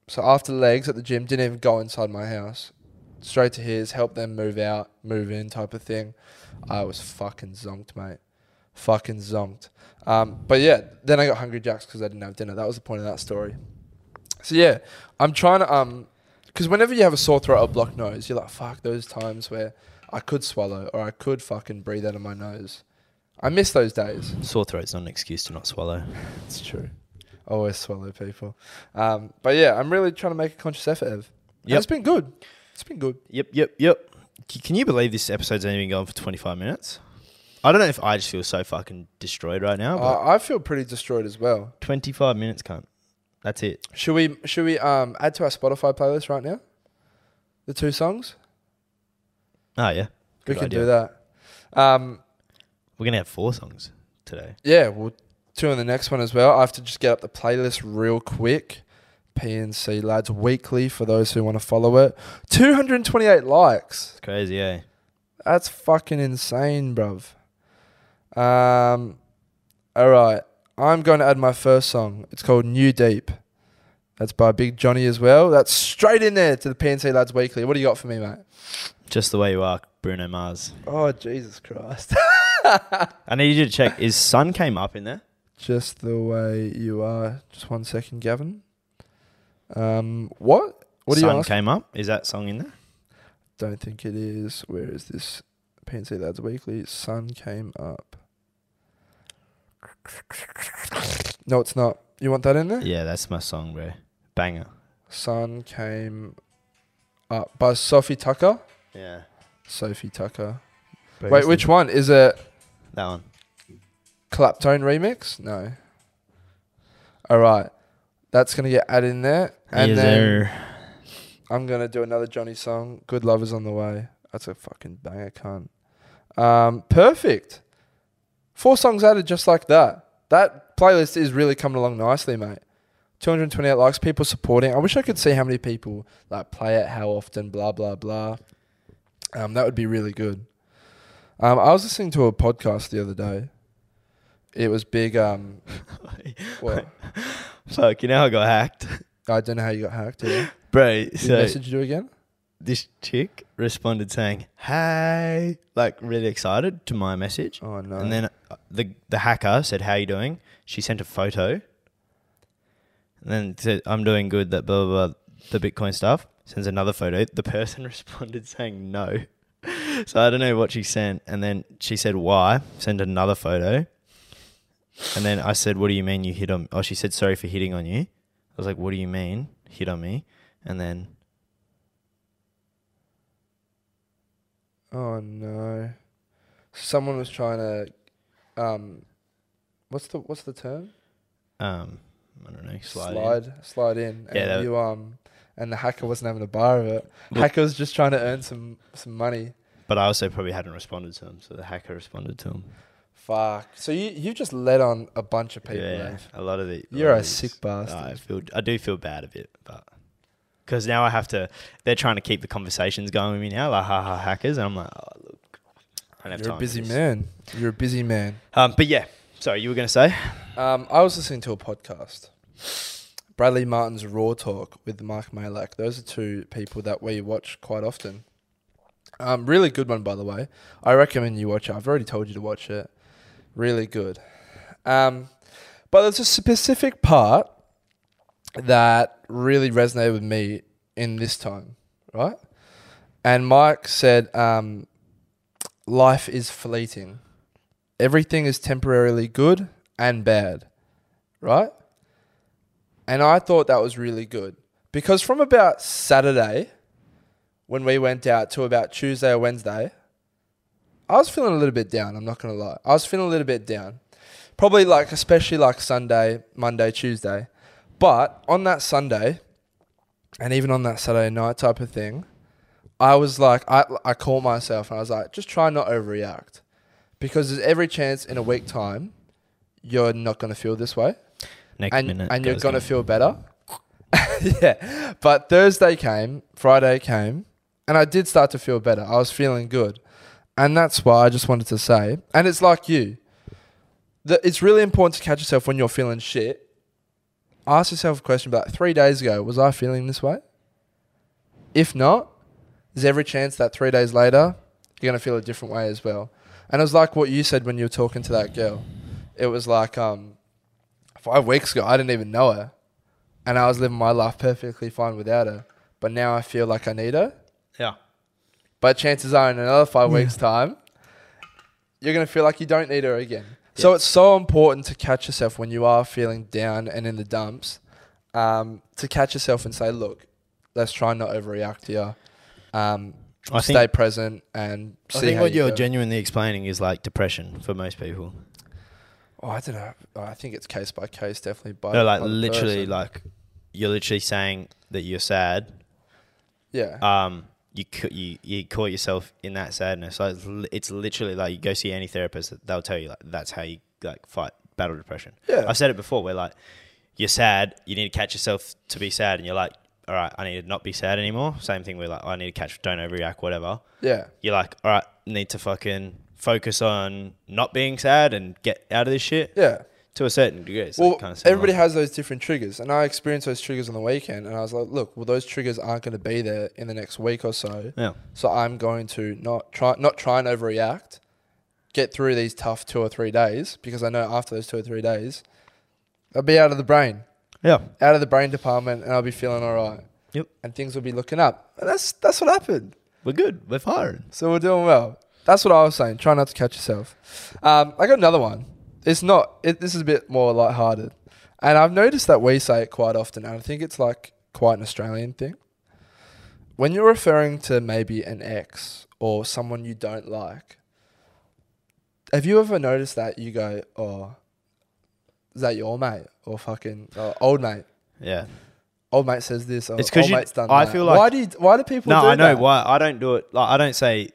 Speaker 2: So after legs at the gym, didn't even go inside my house. Straight to his, help them move out, move in, type of thing. I was fucking zonked, mate. Fucking zonked. Um, but yeah, then I got hungry jacks because I didn't have dinner. That was the point of that story. So yeah, I'm trying to um, because whenever you have a sore throat or blocked nose, you're like, fuck those times where I could swallow or I could fucking breathe out of my nose. I miss those days.
Speaker 1: Sore throat's not an excuse to not swallow.
Speaker 2: It's true. I always swallow people. Um, but yeah, I'm really trying to make a conscious effort. Ev. And It's been good. It's been good.
Speaker 1: Yep, yep, yep. C- Can you believe this episode's only been going for 25 minutes? I don't know if I just feel so fucking destroyed right now, but
Speaker 2: I I feel pretty destroyed as well.
Speaker 1: 25 minutes, cunt. That's it.
Speaker 2: Should we should we um add to our Spotify playlist right now? The two songs?
Speaker 1: Oh yeah.
Speaker 2: we can
Speaker 1: idea.
Speaker 2: do that. Um
Speaker 1: We're gonna have four songs today.
Speaker 2: yeah, we'll two on the next one as well. I have to just get up the playlist real quick. PNC Lads Weekly for those who want to follow it. 228 likes.
Speaker 1: It's crazy, eh?
Speaker 2: That's fucking insane, bruv. Um, all right. I'm going to add my first song. It's called New Deep. That's by Big Johnny as well. That's straight in there to the PNC Lads Weekly. What do you got for me, mate?
Speaker 1: Just the way you are, Bruno Mars.
Speaker 2: Oh, Jesus Christ.
Speaker 1: I need you to check. Is Sun came up in there?
Speaker 2: Just the way you are. Just one second, Gavin. Um, what? What do you
Speaker 1: Sun came up. Is that song in there?
Speaker 2: Don't think it is. Where is this? PNC Lads Weekly. Sun came up. No, it's not. You want that in there?
Speaker 1: Yeah, that's my song, bro. Banger.
Speaker 2: Sun came up by Sofi Tukker.
Speaker 1: Yeah.
Speaker 2: Sofi Tukker.
Speaker 1: Bro,
Speaker 2: Wait, which one? Is it
Speaker 1: That one.
Speaker 2: Claptone remix? No. All right. That's going to get added in there. And
Speaker 1: Yes,
Speaker 2: then
Speaker 1: sir.
Speaker 2: I'm going to do another Johnny song. Good Love is on the way. That's a fucking banger, cunt. Um, perfect. Four songs added just like that. That playlist is really coming along nicely, mate. 228 likes, people supporting. I wish I could see how many people like play it, how often, blah blah blah. Um, that would be really good. Um, I was listening to a podcast the other day. It was big. Um, what?
Speaker 1: Fuck, you know how I got hacked?
Speaker 2: I don't know how you got hacked. Yeah.
Speaker 1: Bro,
Speaker 2: Did
Speaker 1: so
Speaker 2: message you again?
Speaker 1: This chick responded saying, hey, like really excited to my message.
Speaker 2: Oh no.
Speaker 1: And then uh, the the hacker said, "How you doing?" She sent a photo. And then said, "I'm doing good." That blah blah blah. The Bitcoin stuff sends another photo. The person responded saying no. So I don't know what she sent. And then she said, "Why?" Send another photo. And then I said, "What do you mean you hit on?" Oh, she said, "Sorry for hitting on you." I was like, "What do you mean hit on me?" And then
Speaker 2: Oh no. Someone was trying to um what's the what's the term?
Speaker 1: um, I don't know, slide. in.
Speaker 2: slide slide in and
Speaker 1: Yeah, that-
Speaker 2: you um and the hacker wasn't having a bar of it. Hacker was just trying to earn some some money.
Speaker 1: But I also probably hadn't responded to him, so the hacker responded to him.
Speaker 2: Fuck. So you you've just let on a bunch of people.
Speaker 1: yeah,
Speaker 2: eh?
Speaker 1: a lot of the.
Speaker 2: You're a sick bastard.
Speaker 1: I feel. I do feel bad a bit, but because now I have to. They're trying to keep the conversations going with me now, like haha hackers, and I'm like, oh look, I don't have
Speaker 2: You're
Speaker 1: time
Speaker 2: a
Speaker 1: for
Speaker 2: busy
Speaker 1: this.
Speaker 2: man. You're a busy man.
Speaker 1: Um, but yeah, sorry, you were gonna say.
Speaker 2: Um, I was listening to a podcast. Bradley Martyn's Raw Talk with Mark Malak. Those are two people that we watch quite often. Um, really good one, by the way. I recommend you watch it. I've already told you to watch it. Really good. Um, but there's a specific part that really resonated with me in this time, right? And Mike said, um, life is fleeting. Everything is temporarily good and bad, right? And I thought that was really good because from about Saturday, when we went out, to about Tuesday or Wednesday, I was feeling a little bit down. I'm not gonna lie, I was feeling a little bit down. Probably like, especially like Sunday, Monday, Tuesday. But on that Sunday, and even on that Saturday night type of thing, I was like, I I caught myself and I was like, just try not to overreact, because there's every chance in a week time, you're not gonna feel this way
Speaker 1: Next
Speaker 2: and,
Speaker 1: minute,
Speaker 2: and you're gonna feel better. yeah, but Thursday came, Friday came, and I did start to feel better. I was feeling good, and that's why I just wanted to say. And it's like you, that it's really important to catch yourself when you're feeling shit. Ask yourself a question about three days ago, was I feeling this way? If not, there's every chance that three days later you're gonna feel a different way as well. And it was like what you said when you were talking to that girl. It was like um five weeks ago, I didn't even know her. And I was living my life perfectly fine without her. But now I feel like I need her.
Speaker 1: Yeah.
Speaker 2: But chances are, in another five weeks' time, you're going to feel like you don't need her again. So it's so important to catch yourself when you are feeling down and in the dumps, um, to catch yourself and say, look, let's try and not overreact here. Um,
Speaker 1: I
Speaker 2: stay
Speaker 1: think,
Speaker 2: present and see
Speaker 1: I think what
Speaker 2: you
Speaker 1: you're
Speaker 2: go.
Speaker 1: genuinely explaining is like depression for most people.
Speaker 2: Oh, I don't know. Oh, I think it's case by case, definitely. By
Speaker 1: No, like literally,
Speaker 2: person.
Speaker 1: like you're literally saying that you're sad.
Speaker 2: yeah,
Speaker 1: Um, you you you caught yourself in that sadness. Like it's, literally like you go see any therapist, they'll tell you like that's how you like fight battle depression.
Speaker 2: yeah,
Speaker 1: I've said it before. Where like you're sad, you need to catch yourself to be sad, and you're like, all right, I need to not be sad anymore. Same thing with like I need to catch, don't overreact, whatever.
Speaker 2: yeah,
Speaker 1: You're like, all right, need to fucking focus on not being sad and get out of this shit
Speaker 2: yeah.
Speaker 1: To a certain degree.
Speaker 2: Well,
Speaker 1: kind of
Speaker 2: everybody has those different triggers, and I experienced those triggers on the weekend, and I was like, look, well, those triggers aren't going to be there in the next week or so,
Speaker 1: yeah,
Speaker 2: so I'm going to not try, not try and overreact, get through these tough two or three days, because I know after those two or three days, I'll be out of the brain,
Speaker 1: yeah,
Speaker 2: out of the brain department, and I'll be feeling all right.
Speaker 1: Yep.
Speaker 2: And things will be looking up, and that's that's what happened.
Speaker 1: we're good. We're firing.
Speaker 2: So we're doing well. That's what I was saying. Try not to catch yourself. Um, I got another one. It's not. It, this is a bit more lighthearted, and I've noticed that we say it quite often, and I think it's like quite an Australian thing. When you're referring to maybe an ex or someone you don't like, have you ever noticed that you go, "Oh, is that your mate?" or "Fucking oh, old mate"?
Speaker 1: Yeah.
Speaker 2: Old mate says this. Or,
Speaker 1: It's 'cause
Speaker 2: old
Speaker 1: you-
Speaker 2: mate's done
Speaker 1: I
Speaker 2: that.
Speaker 1: feel like-
Speaker 2: why do you, why do people?
Speaker 1: No,
Speaker 2: do
Speaker 1: I know
Speaker 2: that?
Speaker 1: why. I don't do it. Like I don't say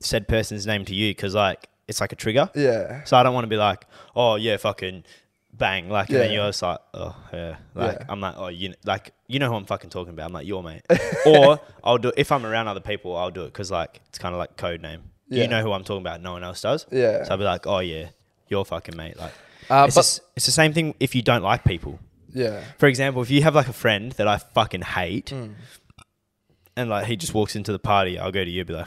Speaker 1: said person's name to you because like it's like a trigger.
Speaker 2: Yeah,
Speaker 1: So I don't want to be like, oh yeah, fucking bang, like, and then
Speaker 2: Yeah.
Speaker 1: you're just like, oh yeah, like
Speaker 2: Yeah.
Speaker 1: I'm like, oh you like you know who I'm fucking talking about. I'm like your mate, or I'll do if I'm around other people, I'll do it because like it's kind of like code name.
Speaker 2: Yeah.
Speaker 1: You know who I'm talking about. No one else does.
Speaker 2: yeah.
Speaker 1: So I'll be like, oh yeah, your fucking mate. Like
Speaker 2: Uh,
Speaker 1: it's, just- it's the same thing if you don't like people.
Speaker 2: yeah.
Speaker 1: For example, if you have like a friend that I fucking hate,
Speaker 2: Mm.
Speaker 1: and like he just walks into the party, I'll go to you and be like,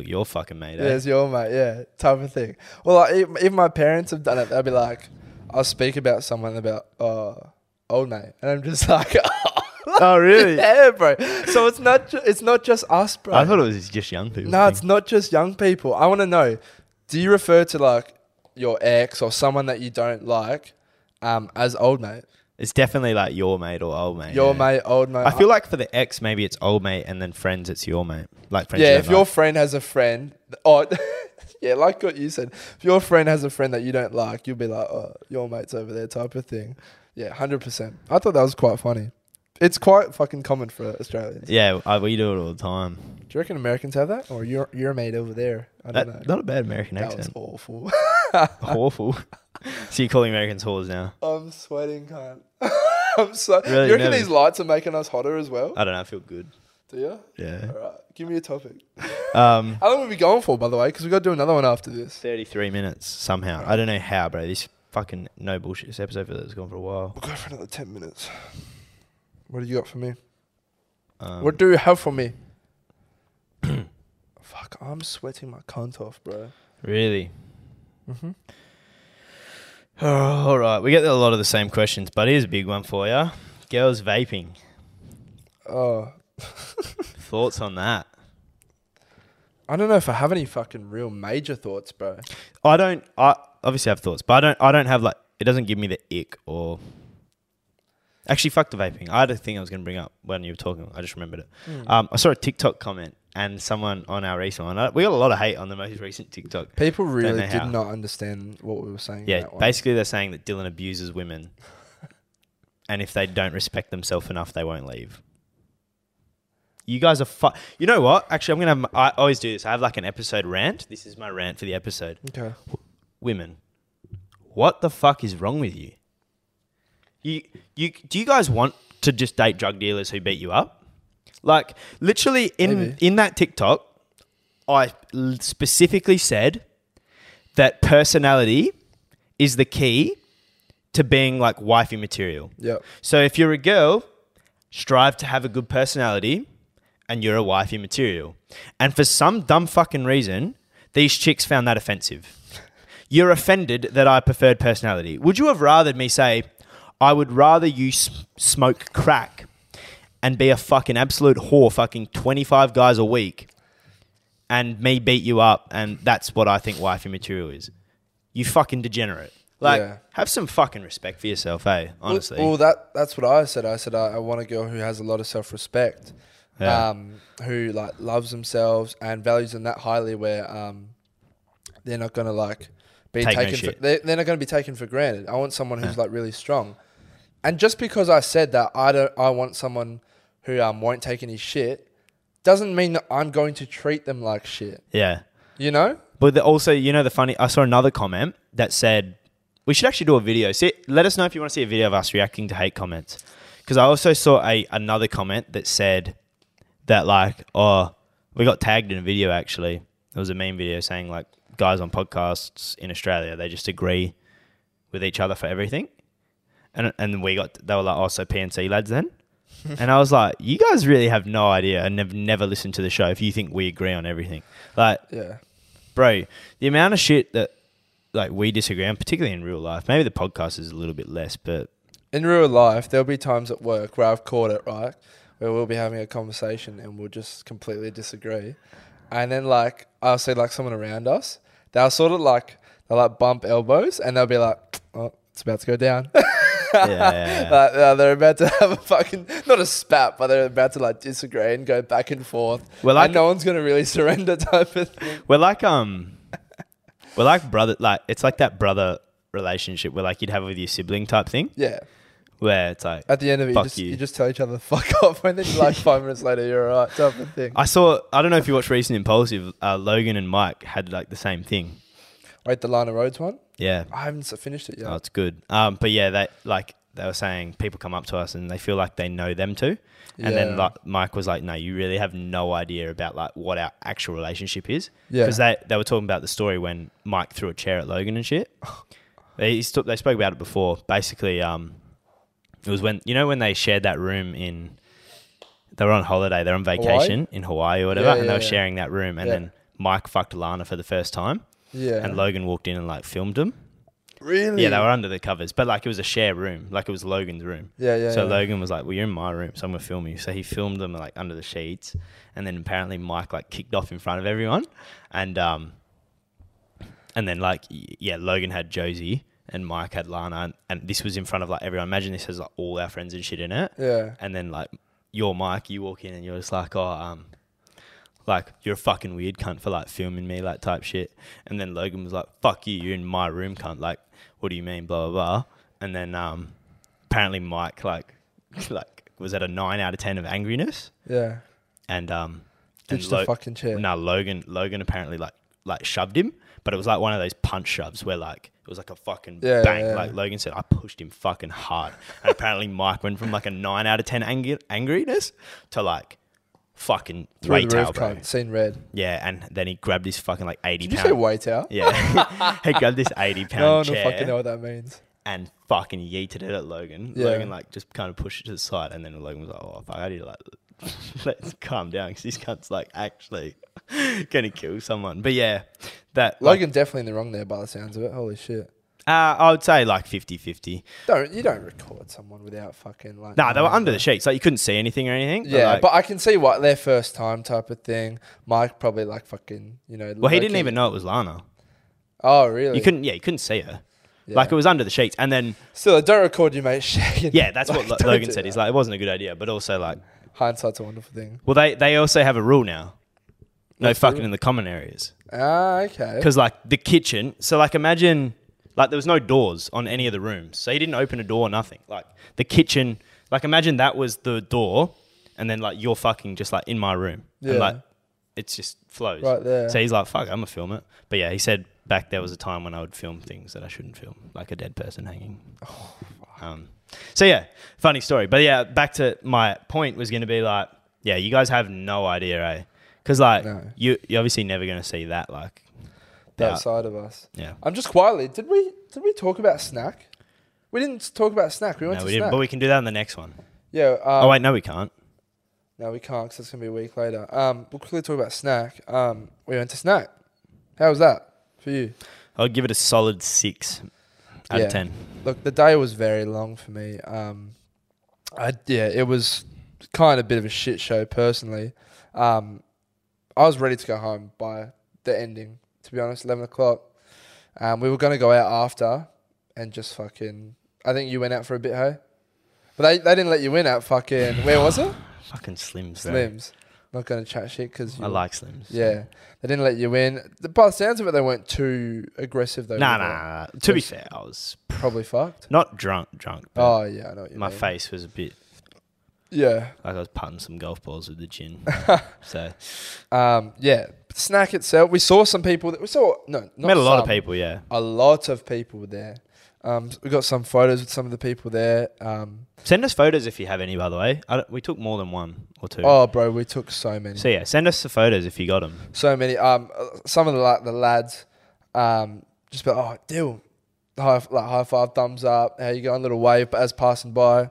Speaker 1: look, you're fucking mate.
Speaker 2: Yeah,
Speaker 1: Eh?
Speaker 2: it's your mate, yeah, type of thing. Well, like, if, if my parents have done it, they'll be like, I'll speak about someone about, oh, old mate, and I'm just like,
Speaker 1: oh really?
Speaker 2: yeah, bro. So it's not, ju- it's not just us, bro.
Speaker 1: I thought it was just young people.
Speaker 2: no,
Speaker 1: thing.
Speaker 2: it's not just young people. I want to know, do you refer to like your ex or someone that you don't like, um, as old mate?
Speaker 1: It's definitely like your mate or old mate.
Speaker 2: Your
Speaker 1: yeah.
Speaker 2: mate, old mate.
Speaker 1: I feel like for the ex, maybe it's old mate, and then friends, it's your mate. Like friends.
Speaker 2: yeah,
Speaker 1: you
Speaker 2: if your
Speaker 1: like.
Speaker 2: friend has a friend, oh, yeah, like what you said, if your friend has a friend that you don't like, you'll be like, oh, your mate's over there, type of thing. Yeah, hundred percent. I thought that was quite funny. It's quite fucking common for Australians.
Speaker 1: yeah, I, we do it all the time.
Speaker 2: Do you reckon Americans have that, or your your mate over there? I don't know.
Speaker 1: not a bad American
Speaker 2: That was
Speaker 1: accent.
Speaker 2: awful.
Speaker 1: Awful. so you're calling Americans whores now?
Speaker 2: I'm sweating, cunt. I'm so.
Speaker 1: Really
Speaker 2: you reckon
Speaker 1: nervous.
Speaker 2: these lights are making us hotter as well?
Speaker 1: I don't know. I feel good.
Speaker 2: Do you?
Speaker 1: Yeah.
Speaker 2: All right, give me a topic.
Speaker 1: Um,
Speaker 2: How long are we going for, by the way? Because we got to do another one after this.
Speaker 1: 33 minutes somehow. I don't know how, bro. This fucking no bullshit. This episode has gone for a while.
Speaker 2: We'll go for another ten minutes. What do you got for me?
Speaker 1: Um,
Speaker 2: What do you have for me? Fuck, I'm sweating my cunt off, bro.
Speaker 1: really?
Speaker 2: Mm-hmm.
Speaker 1: Oh, all right. We get a lot of the same questions, but here's a big one for you. Girls vaping.
Speaker 2: Oh,
Speaker 1: Thoughts on that?
Speaker 2: I don't know if I have any fucking real major thoughts, bro.
Speaker 1: I don't. I obviously have thoughts, but I don't. I don't have like. It doesn't give me the ick or. Actually, fuck the vaping. I had a thing I was going to bring up when you were talking. I just remembered it. Um, I saw a TikTok comment and someone on our recent one. uh, We got a lot of hate on the most recent TikTok.
Speaker 2: People really did
Speaker 1: how.
Speaker 2: not understand what we were saying.
Speaker 1: Yeah, basically they're saying that Dylan abuses women, and if they don't respect themselves enough, they won't leave. You guys are fu- You know what? Actually, I'm gonna. Have, I always do this. I have like an episode rant. This is my rant for the episode.
Speaker 2: Okay.
Speaker 1: Women, what the fuck is wrong with you? You you do you guys want to just date drug dealers who beat you up? Like literally in
Speaker 2: Maybe.
Speaker 1: in that TikTok, I specifically said that personality is the key to being like wifey material.
Speaker 2: Yep.
Speaker 1: So if you're a girl, strive to have a good personality and you're a wifey material. And for some dumb fucking reason, these chicks found that offensive. You're offended that I preferred personality. Would you have rathered me say, I would rather you smoke crack and be a fucking absolute whore, fucking 25 guys a week, and me beat you up, and that's what I think wifey material is? You fucking degenerate. Like,
Speaker 2: Yeah.
Speaker 1: have some fucking respect for yourself, eh? Honestly.
Speaker 2: Well, well, that that's what I said. I said I, I want a girl who has a lot of self respect,
Speaker 1: Yeah.
Speaker 2: um, who like loves themselves and values them that highly, where um, they're not gonna like be
Speaker 1: Take no
Speaker 2: taken. for, they're, they're not going to be taken for granted. I want someone who's like really strong. And just because I said that, I don't. I want someone who um won't take any shit. Doesn't mean that I'm going to treat them like shit.
Speaker 1: Yeah.
Speaker 2: You know?
Speaker 1: But the, also, you know, the funny, I saw another comment that said, we should actually do a video. See, let us know if you want to see a video of us reacting to hate comments. Because I also saw a another comment that said that, like, oh, we got tagged in a video actually. It was a meme video saying, like, guys on podcasts in Australia, they just agree with each other for everything. And, and we got, they were like, oh, so PNC lads then? and I was like, you guys really have no idea and have never listened to the show if you think we agree on everything. Like,
Speaker 2: Yeah.
Speaker 1: bro, the amount of shit that like we disagree on, particularly in real life. Maybe the podcast is a little bit less, but
Speaker 2: In real life, there'll be times at work where I've caught it right, where we'll be having a conversation and we'll just completely disagree, and then like I'll see like someone around us, they'll sort of like they'll like bump elbows and they'll be like, "Oh, it's about to go down."
Speaker 1: yeah, yeah, yeah.
Speaker 2: like, uh, they're about to have a fucking not a spat, but they're about to like disagree and go back and forth.
Speaker 1: Well, like-
Speaker 2: and no one's gonna really surrender type of thing.
Speaker 1: we're like um, we're like brother. Like it's like that brother relationship where like you'd have with your sibling type thing,
Speaker 2: Yeah.
Speaker 1: where it's like
Speaker 2: At the end of it, you just,
Speaker 1: you.
Speaker 2: you. just tell each other fuck off, and then like five minutes later, you're alright type of thing.
Speaker 1: I saw. I don't know if you watched recent Impulsive. Uh, Logan and Mike had like the same thing.
Speaker 2: Wait, the Lana Rhoades one?
Speaker 1: Yeah,
Speaker 2: I haven't finished it yet.
Speaker 1: Oh, it's good. Um, but yeah, they like they were saying people come up to us and they feel like they know them too. And then like Mike was like, "No, you really have no idea about like what our actual relationship is."
Speaker 2: Yeah.
Speaker 1: Because they they were talking about the story when Mike threw a chair at Logan and shit. they st- they spoke about it before. Basically, um, it was when you know when they shared that room in. They were on holiday. They're on vacation in Hawaii or whatever,
Speaker 2: Yeah,
Speaker 1: and they were
Speaker 2: yeah.
Speaker 1: sharing that room. And
Speaker 2: Yeah.
Speaker 1: then Mike fucked Lana for the first time,
Speaker 2: yeah.
Speaker 1: and Logan walked in and like filmed them.
Speaker 2: really?
Speaker 1: Yeah, they were under the covers, but like it was a share room, like it was Logan's room.
Speaker 2: Yeah, yeah.
Speaker 1: so
Speaker 2: yeah.
Speaker 1: Logan was like, "Well, you're in my room, so I'm gonna film you." So he filmed them like under the sheets, and then apparently Mike like kicked off in front of everyone, and um, and then like yeah, Logan had Josie and Mike had Lana, and, and this was in front of like everyone. Imagine this has like all our friends and shit in it,
Speaker 2: Yeah.
Speaker 1: and then like you're Mike, you walk in and you're just like, "Oh, um." Like you're a fucking weird cunt for like filming me like type shit, and then Logan was like, "Fuck you, you're in my room, cunt." Like, what do you mean, blah blah blah? And then um, apparently Mike like like was at a nine out of ten of angriness,
Speaker 2: Yeah.
Speaker 1: and um, and
Speaker 2: Ditched the fucking chair.
Speaker 1: no Logan Logan apparently like like shoved him, but it was like one of those punch shoves where like it was like a fucking
Speaker 2: Yeah,
Speaker 1: bang.
Speaker 2: yeah.
Speaker 1: Like Logan said, I pushed him fucking hard, and apparently Mike went from like a nine out of ten angry, angriness to like fucking
Speaker 2: Through
Speaker 1: weight
Speaker 2: the roof,
Speaker 1: bro.
Speaker 2: cunt. Seen red.
Speaker 1: Yeah, and then he grabbed his fucking like eighty
Speaker 2: Did you
Speaker 1: pound.
Speaker 2: say weight out?
Speaker 1: Yeah, he grabbed this eighty pound
Speaker 2: No
Speaker 1: chair
Speaker 2: will fucking know what that means.
Speaker 1: and fucking yeeted it at Logan.
Speaker 2: Yeah.
Speaker 1: Logan like just kind of pushed it to the side, and then Logan was like, "Oh fuck, I need to like let's calm down because this cunt's like actually gonna kill someone." But yeah, that like,
Speaker 2: Logan definitely in the wrong there by the sounds of it. Holy shit.
Speaker 1: Uh, I would say like 50-50.
Speaker 2: Don't you don't record someone without fucking like
Speaker 1: Nah, they were under the sheets, like you couldn't see anything or anything.
Speaker 2: Yeah,
Speaker 1: like-
Speaker 2: but I can see what their first time type of thing. Mike probably like fucking, you know.
Speaker 1: well, he didn't even know it was Lana.
Speaker 2: Oh, really?
Speaker 1: You couldn't, yeah, you couldn't see her.
Speaker 2: Yeah.
Speaker 1: Like it was under the sheets, and then
Speaker 2: Still, don't record you, mate. shaking.
Speaker 1: yeah, that's
Speaker 2: Like,
Speaker 1: what Logan said. He's like, it wasn't a good idea, but also like,
Speaker 2: hindsight's a wonderful thing.
Speaker 1: well, they they also have a rule now. No
Speaker 2: What's
Speaker 1: fucking in the common areas.
Speaker 2: Ah, okay.
Speaker 1: Because like the kitchen, so like imagine like there was no doors on any of the rooms, so he didn't open a door, nothing. Like the kitchen, like imagine that was the door, and then like you're fucking just like in my room,
Speaker 2: Yeah.
Speaker 1: and like it just flows
Speaker 2: Right there.
Speaker 1: So he's like, "Fuck, I'm gonna film it." But yeah, he said back there was a time when I would film things that I shouldn't film, like a dead person hanging.
Speaker 2: Oh,
Speaker 1: um, so yeah, funny story. But yeah, back to my point was going to be like, yeah, you guys have no idea, eh? Because like
Speaker 2: No.
Speaker 1: you, you're obviously never going to see that. Like,
Speaker 2: that side of us.
Speaker 1: yeah.
Speaker 2: I'm just quietly. Did we did we talk about snack? We didn't talk about snack. We went
Speaker 1: No,
Speaker 2: to
Speaker 1: we
Speaker 2: snack.
Speaker 1: didn't, but we can do that in the next one.
Speaker 2: yeah. Um,
Speaker 1: oh wait, no, we can't.
Speaker 2: No, we can't because it's gonna be a week later. Um, we'll quickly talk about snack. Um, we went to snack. How was that for you?
Speaker 1: I'll give it a solid six out
Speaker 2: Yeah.
Speaker 1: of ten.
Speaker 2: Look, the day was very long for me. Um, I yeah, it was kind of a bit of a shit show personally. Um, I was ready to go home by the ending. To be honest, eleven o'clock. Um, we were gonna go out after and just fucking. I think you went out for a bit, hey. But they, they didn't let you in at fucking where was it?
Speaker 1: Fucking slims, bro.
Speaker 2: Slims. Not going to chat shit because
Speaker 1: I like Slims.
Speaker 2: Yeah, they didn't let you in. The- By the sounds of it, they weren't too aggressive though.
Speaker 1: Nah,
Speaker 2: were
Speaker 1: nah,
Speaker 2: they?
Speaker 1: nah, nah. To be
Speaker 2: Just-
Speaker 1: fair, I was
Speaker 2: Probably fucked.
Speaker 1: not drunk, drunk. But
Speaker 2: Oh yeah, I know what you
Speaker 1: my
Speaker 2: mean.
Speaker 1: face was a bit
Speaker 2: Yeah.
Speaker 1: like I was putting some golf balls with the gin. so
Speaker 2: Um. Yeah. Snack itself. We saw some people. That, we saw no. Not
Speaker 1: met a lot of people. Yeah.
Speaker 2: A lot of people there. Um. We got some photos with some of the people there. Um.
Speaker 1: Send us photos if you have any. By the way, I we took more than one or two.
Speaker 2: Oh, bro, we took so many.
Speaker 1: So yeah, send us the photos if you got them.
Speaker 2: so many. Um, some of the like the lads, um, just be like, oh, deal, high like high five, thumbs up. How you going? Little wave, as passing by,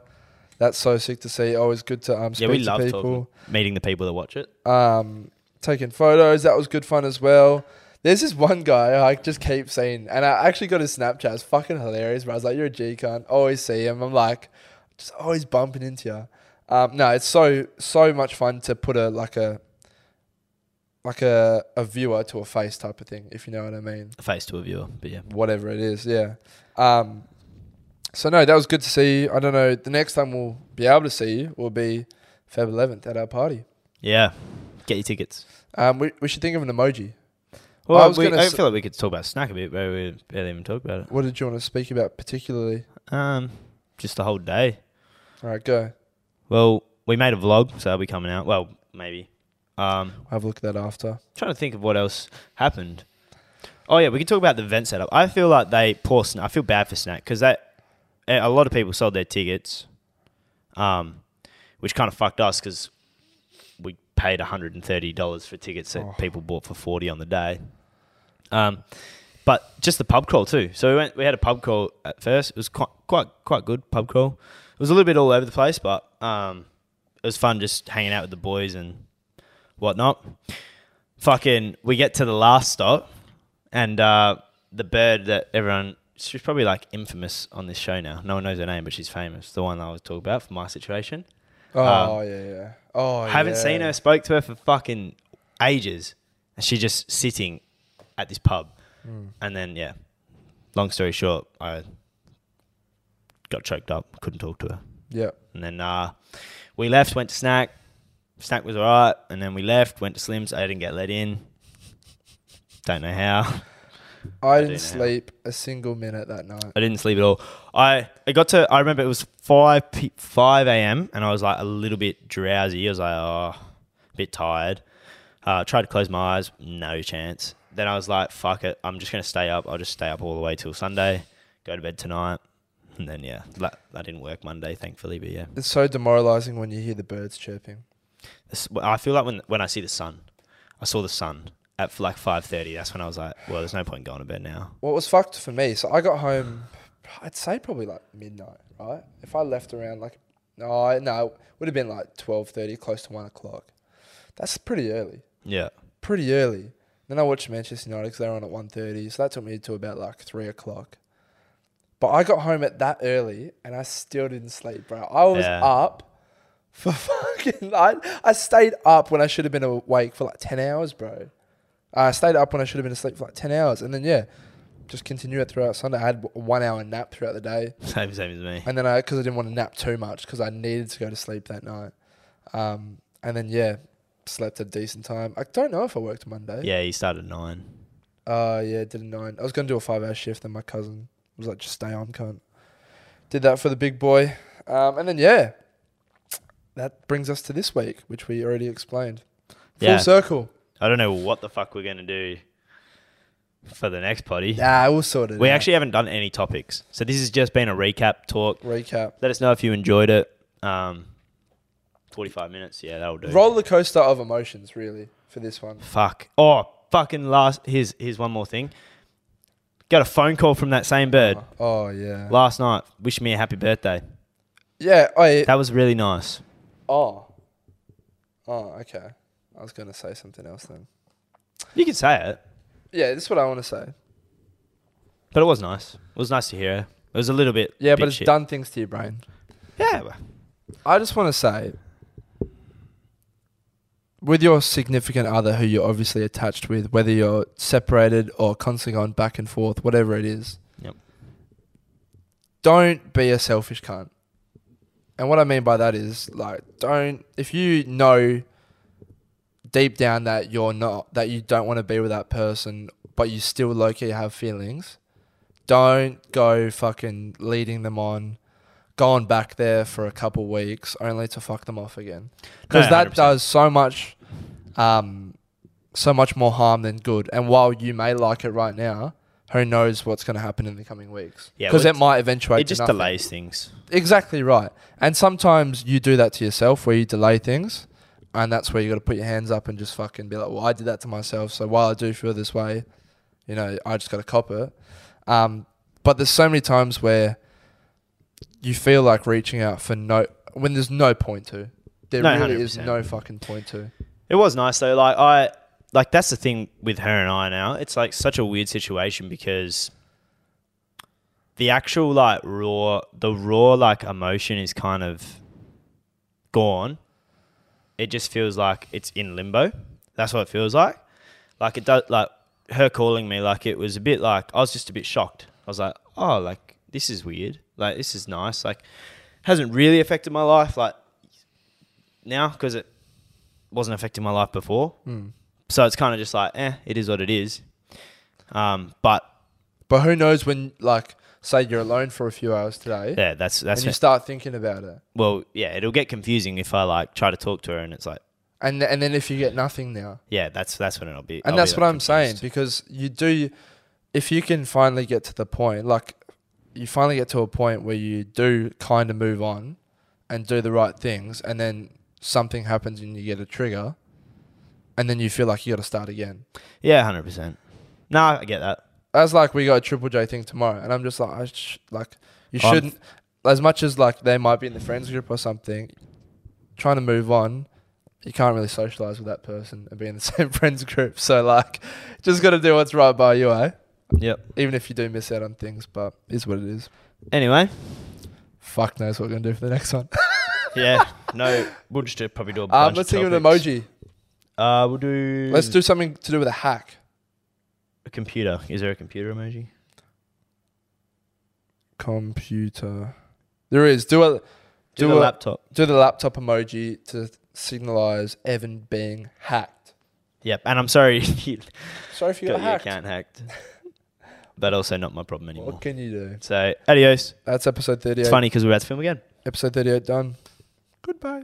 Speaker 2: that's so sick to see. Always good to um
Speaker 1: Yeah, we
Speaker 2: to
Speaker 1: love
Speaker 2: people.
Speaker 1: talking, meeting the people that watch it.
Speaker 2: Um, taking photos. That was good fun as well. There's this one guy I just keep seeing, and I actually got his Snapchat. It's fucking hilarious. Bro. I was like, "You're a G cunt." Always see him. I'm like, just always bumping into you. Um, no, it's so so much fun to put a like a like a a viewer to a face type of thing, if you know what I mean.
Speaker 1: A face to a viewer, but yeah,
Speaker 2: Whatever it is, yeah. Um, so no, that was good to see. you. I don't know. The next time we'll be able to see you will be Feb 11th at our party.
Speaker 1: yeah. Get your tickets.
Speaker 2: Um, we we should think of an emoji.
Speaker 1: Well,
Speaker 2: I was
Speaker 1: we,
Speaker 2: gonna
Speaker 1: I
Speaker 2: s-
Speaker 1: feel like we could talk about snack a bit, but we barely even talk about it.
Speaker 2: What did you want to speak about particularly?
Speaker 1: Um, just the whole day.
Speaker 2: All right, go.
Speaker 1: Well, we made a vlog, so that'll be coming out. Well, maybe. Um,
Speaker 2: I'll have a look at that after.
Speaker 1: trying to think of what else happened. Oh yeah, we can talk about the event setup. I feel like they poor. Sna- I feel bad for Snack because that a lot of people sold their tickets, um, which kind of fucked us because paid hundred and thirty dollars for tickets that
Speaker 2: Oh.
Speaker 1: people bought for forty on the day. Um, but just the pub crawl too. So we went. We had a pub crawl at first. It was quite quite quite good pub crawl. It was a little bit all over the place, but um, it was fun just hanging out with the boys and whatnot. Fucking, we get to the last stop, and uh, the bird that everyone. She's probably like infamous on this show now. No one knows her name, but she's famous. The one I was talking about for my situation.
Speaker 2: Oh yeah, yeah. Oh, I
Speaker 1: Haven't
Speaker 2: yeah.
Speaker 1: seen her. Spoke to her for fucking ages, and she's just sitting at this pub.
Speaker 2: Hmm.
Speaker 1: And then yeah, long story short, I got choked up. Couldn't talk to her.
Speaker 2: Yeah.
Speaker 1: And then uh, we left, went to snack. Snack was alright, and then we left, went to Slim's. I didn't get let in. Don't know how.
Speaker 2: I didn't sleep a single minute that night.
Speaker 1: I didn't sleep at all. I it got to. I remember it was five p- five a.m. and I was like a little bit drowsy. I was like, oh, a bit tired. Uh, tried to close my eyes, no chance. Then I was like, fuck it, I'm just gonna stay up. I'll just stay up all the way till Sunday. Go to bed tonight, and then yeah, that, that didn't work Monday, thankfully. But yeah,
Speaker 2: It's so demoralizing when you hear the birds chirping.
Speaker 1: I feel like when when I see the sun, I saw the sun at like five thirty. That's when I was like, well, there's no point going to bed now.
Speaker 2: What was fucked for me? So I got home. I'd say probably like midnight, right? If I left around like, no, no, it would have been like twelve thirty, close to one o'clock. That's pretty early.
Speaker 1: Yeah,
Speaker 2: Pretty early. Then I watched Manchester United because they were on at 1.30, so that took me to about like three o'clock. But I got home at that early and I still didn't sleep, bro. I was
Speaker 1: Yeah.
Speaker 2: up for fucking. I, I stayed up when I should have been awake for like 10 hours, bro. I stayed up when I should have been asleep for like 10 hours. And then, yeah, just continue it throughout Sunday. I had a one hour nap throughout the day.
Speaker 1: same same as me.
Speaker 2: And then I, because I didn't want to nap too much because I needed to go to sleep that night. Um, and then, yeah, slept a decent time. I don't know if I worked Monday.
Speaker 1: Yeah, he started at nine.
Speaker 2: Uh, yeah, did a nine. I was gonna do a five hour shift, then my cousin was like, "Just stay on, cunt." Did that for the big boy, um, and then yeah, that brings us to this week, which we already explained. Full
Speaker 1: Yeah.
Speaker 2: circle.
Speaker 1: I don't know what the fuck we're gonna do for the next potty.
Speaker 2: Yeah, we'll sort it.
Speaker 1: We
Speaker 2: out.
Speaker 1: actually haven't done any topics, so this has just been a recap talk.
Speaker 2: recap.
Speaker 1: Let us know if you enjoyed it. Um, forty-five minutes. Yeah, that'll do.
Speaker 2: Roller coaster of emotions, really, for this one.
Speaker 1: Fuck. Oh, fucking last. Here's here's one more thing. Got a phone call from that same bird
Speaker 2: Oh yeah.
Speaker 1: last night. Wishing me a happy birthday.
Speaker 2: Yeah. Oh. Yeah.
Speaker 1: That was really nice.
Speaker 2: Oh. Oh. Okay. I was gonna say something else then.
Speaker 1: You can say it,
Speaker 2: Yeah, this is what I want to say.
Speaker 1: but it was nice. It was nice to hear. It was a little bit.
Speaker 2: Yeah,
Speaker 1: bit
Speaker 2: but it's
Speaker 1: shit.
Speaker 2: done things to your brain.
Speaker 1: Yeah.
Speaker 2: I just want to say, with your significant other who you're obviously attached with, whether you're separated or constantly going back and forth, whatever it is,
Speaker 1: Yep.
Speaker 2: don't be a selfish cunt. And what I mean by that is, like, don't, if you know deep down that you're not that you don't want to be with that person, but you still low key have feelings, don't go fucking leading them on, going back there for a couple weeks only to fuck them off again. Because
Speaker 1: No,
Speaker 2: that
Speaker 1: 100%.
Speaker 2: does so much, um, so much more harm than good. And while you may like it right now, who knows what's going to happen in the coming weeks?
Speaker 1: Yeah,
Speaker 2: because
Speaker 1: well,
Speaker 2: it might eventuate.
Speaker 1: it just delays things.
Speaker 2: Exactly right. And sometimes you do that to yourself where you delay things. And that's where you got to put your hands up and just fucking be like, well, I did that to myself. So while I do feel this way, you know, I just got to cop it. Um, but there's so many times where you feel like reaching out for no, when there's no point to. There
Speaker 1: No,
Speaker 2: really is
Speaker 1: 100%.
Speaker 2: no fucking point to.
Speaker 1: It was nice though. Like I like that's the thing with her and I now. It's like such a weird situation because the actual like raw the raw like emotion is kind of gone. It just feels like it's in limbo. That's what it feels like. Like it does like her calling me like it was a bit like I was just a bit shocked. I was like, "Oh, like this is weird. Like this is nice. Like hasn't really affected my life like now because it wasn't affecting my life before.
Speaker 2: Mm.
Speaker 1: So it's kind of just like, eh, it is what it is. Um, but
Speaker 2: But who knows when, like, say you're alone for a few hours today
Speaker 1: yeah, that's that's
Speaker 2: and you start thinking about it.
Speaker 1: well, yeah, it'll get confusing if I like try to talk to her and it's like,
Speaker 2: And, and then if you get nothing now.
Speaker 1: yeah, that's that's when it'll be.
Speaker 2: And
Speaker 1: I'll
Speaker 2: that's
Speaker 1: be,
Speaker 2: what
Speaker 1: like,
Speaker 2: I'm saying because you do, if you can finally get to the point, like you finally get to a point where you do kind of move on and do the right things, and then something happens and you get a trigger, and then you feel like you got to start again.
Speaker 1: Yeah, hundred percent. No, I get that.
Speaker 2: As like we got a Triple J thing tomorrow, and I'm just like, I sh- like you
Speaker 1: I'm-
Speaker 2: shouldn't. As much as like they might be in the friends group or something, trying to move on, you can't really socialize with that person and be in the same friends group. So like, just got to do what's right by you, eh?
Speaker 1: Yep.
Speaker 2: even if you do miss out on things, but is what it is.
Speaker 1: Anyway,
Speaker 2: Fuck knows what we're gonna do for the next one.
Speaker 1: yeah, no, we'll just do, probably do a
Speaker 2: Um,
Speaker 1: bunch
Speaker 2: let's
Speaker 1: of
Speaker 2: think of an
Speaker 1: topics.
Speaker 2: emoji.
Speaker 1: Uh, we'll do.
Speaker 2: Let's do something to do with a hack.
Speaker 1: A computer. Is there a computer emoji?
Speaker 2: Computer. There is. Do a
Speaker 1: Do,
Speaker 2: Do
Speaker 1: the
Speaker 2: a-
Speaker 1: laptop.
Speaker 2: do the laptop emoji to signalize Evan being hacked.
Speaker 1: Yep, and I'm sorry
Speaker 2: Sorry if you
Speaker 1: got
Speaker 2: got
Speaker 1: your
Speaker 2: hacked.
Speaker 1: account hacked, but also not my problem anymore.
Speaker 2: What can you do?
Speaker 1: So adios.
Speaker 2: That's episode thirty-eight.
Speaker 1: It's funny because we're about to film again.
Speaker 2: Episode thirty-eight done. Goodbye.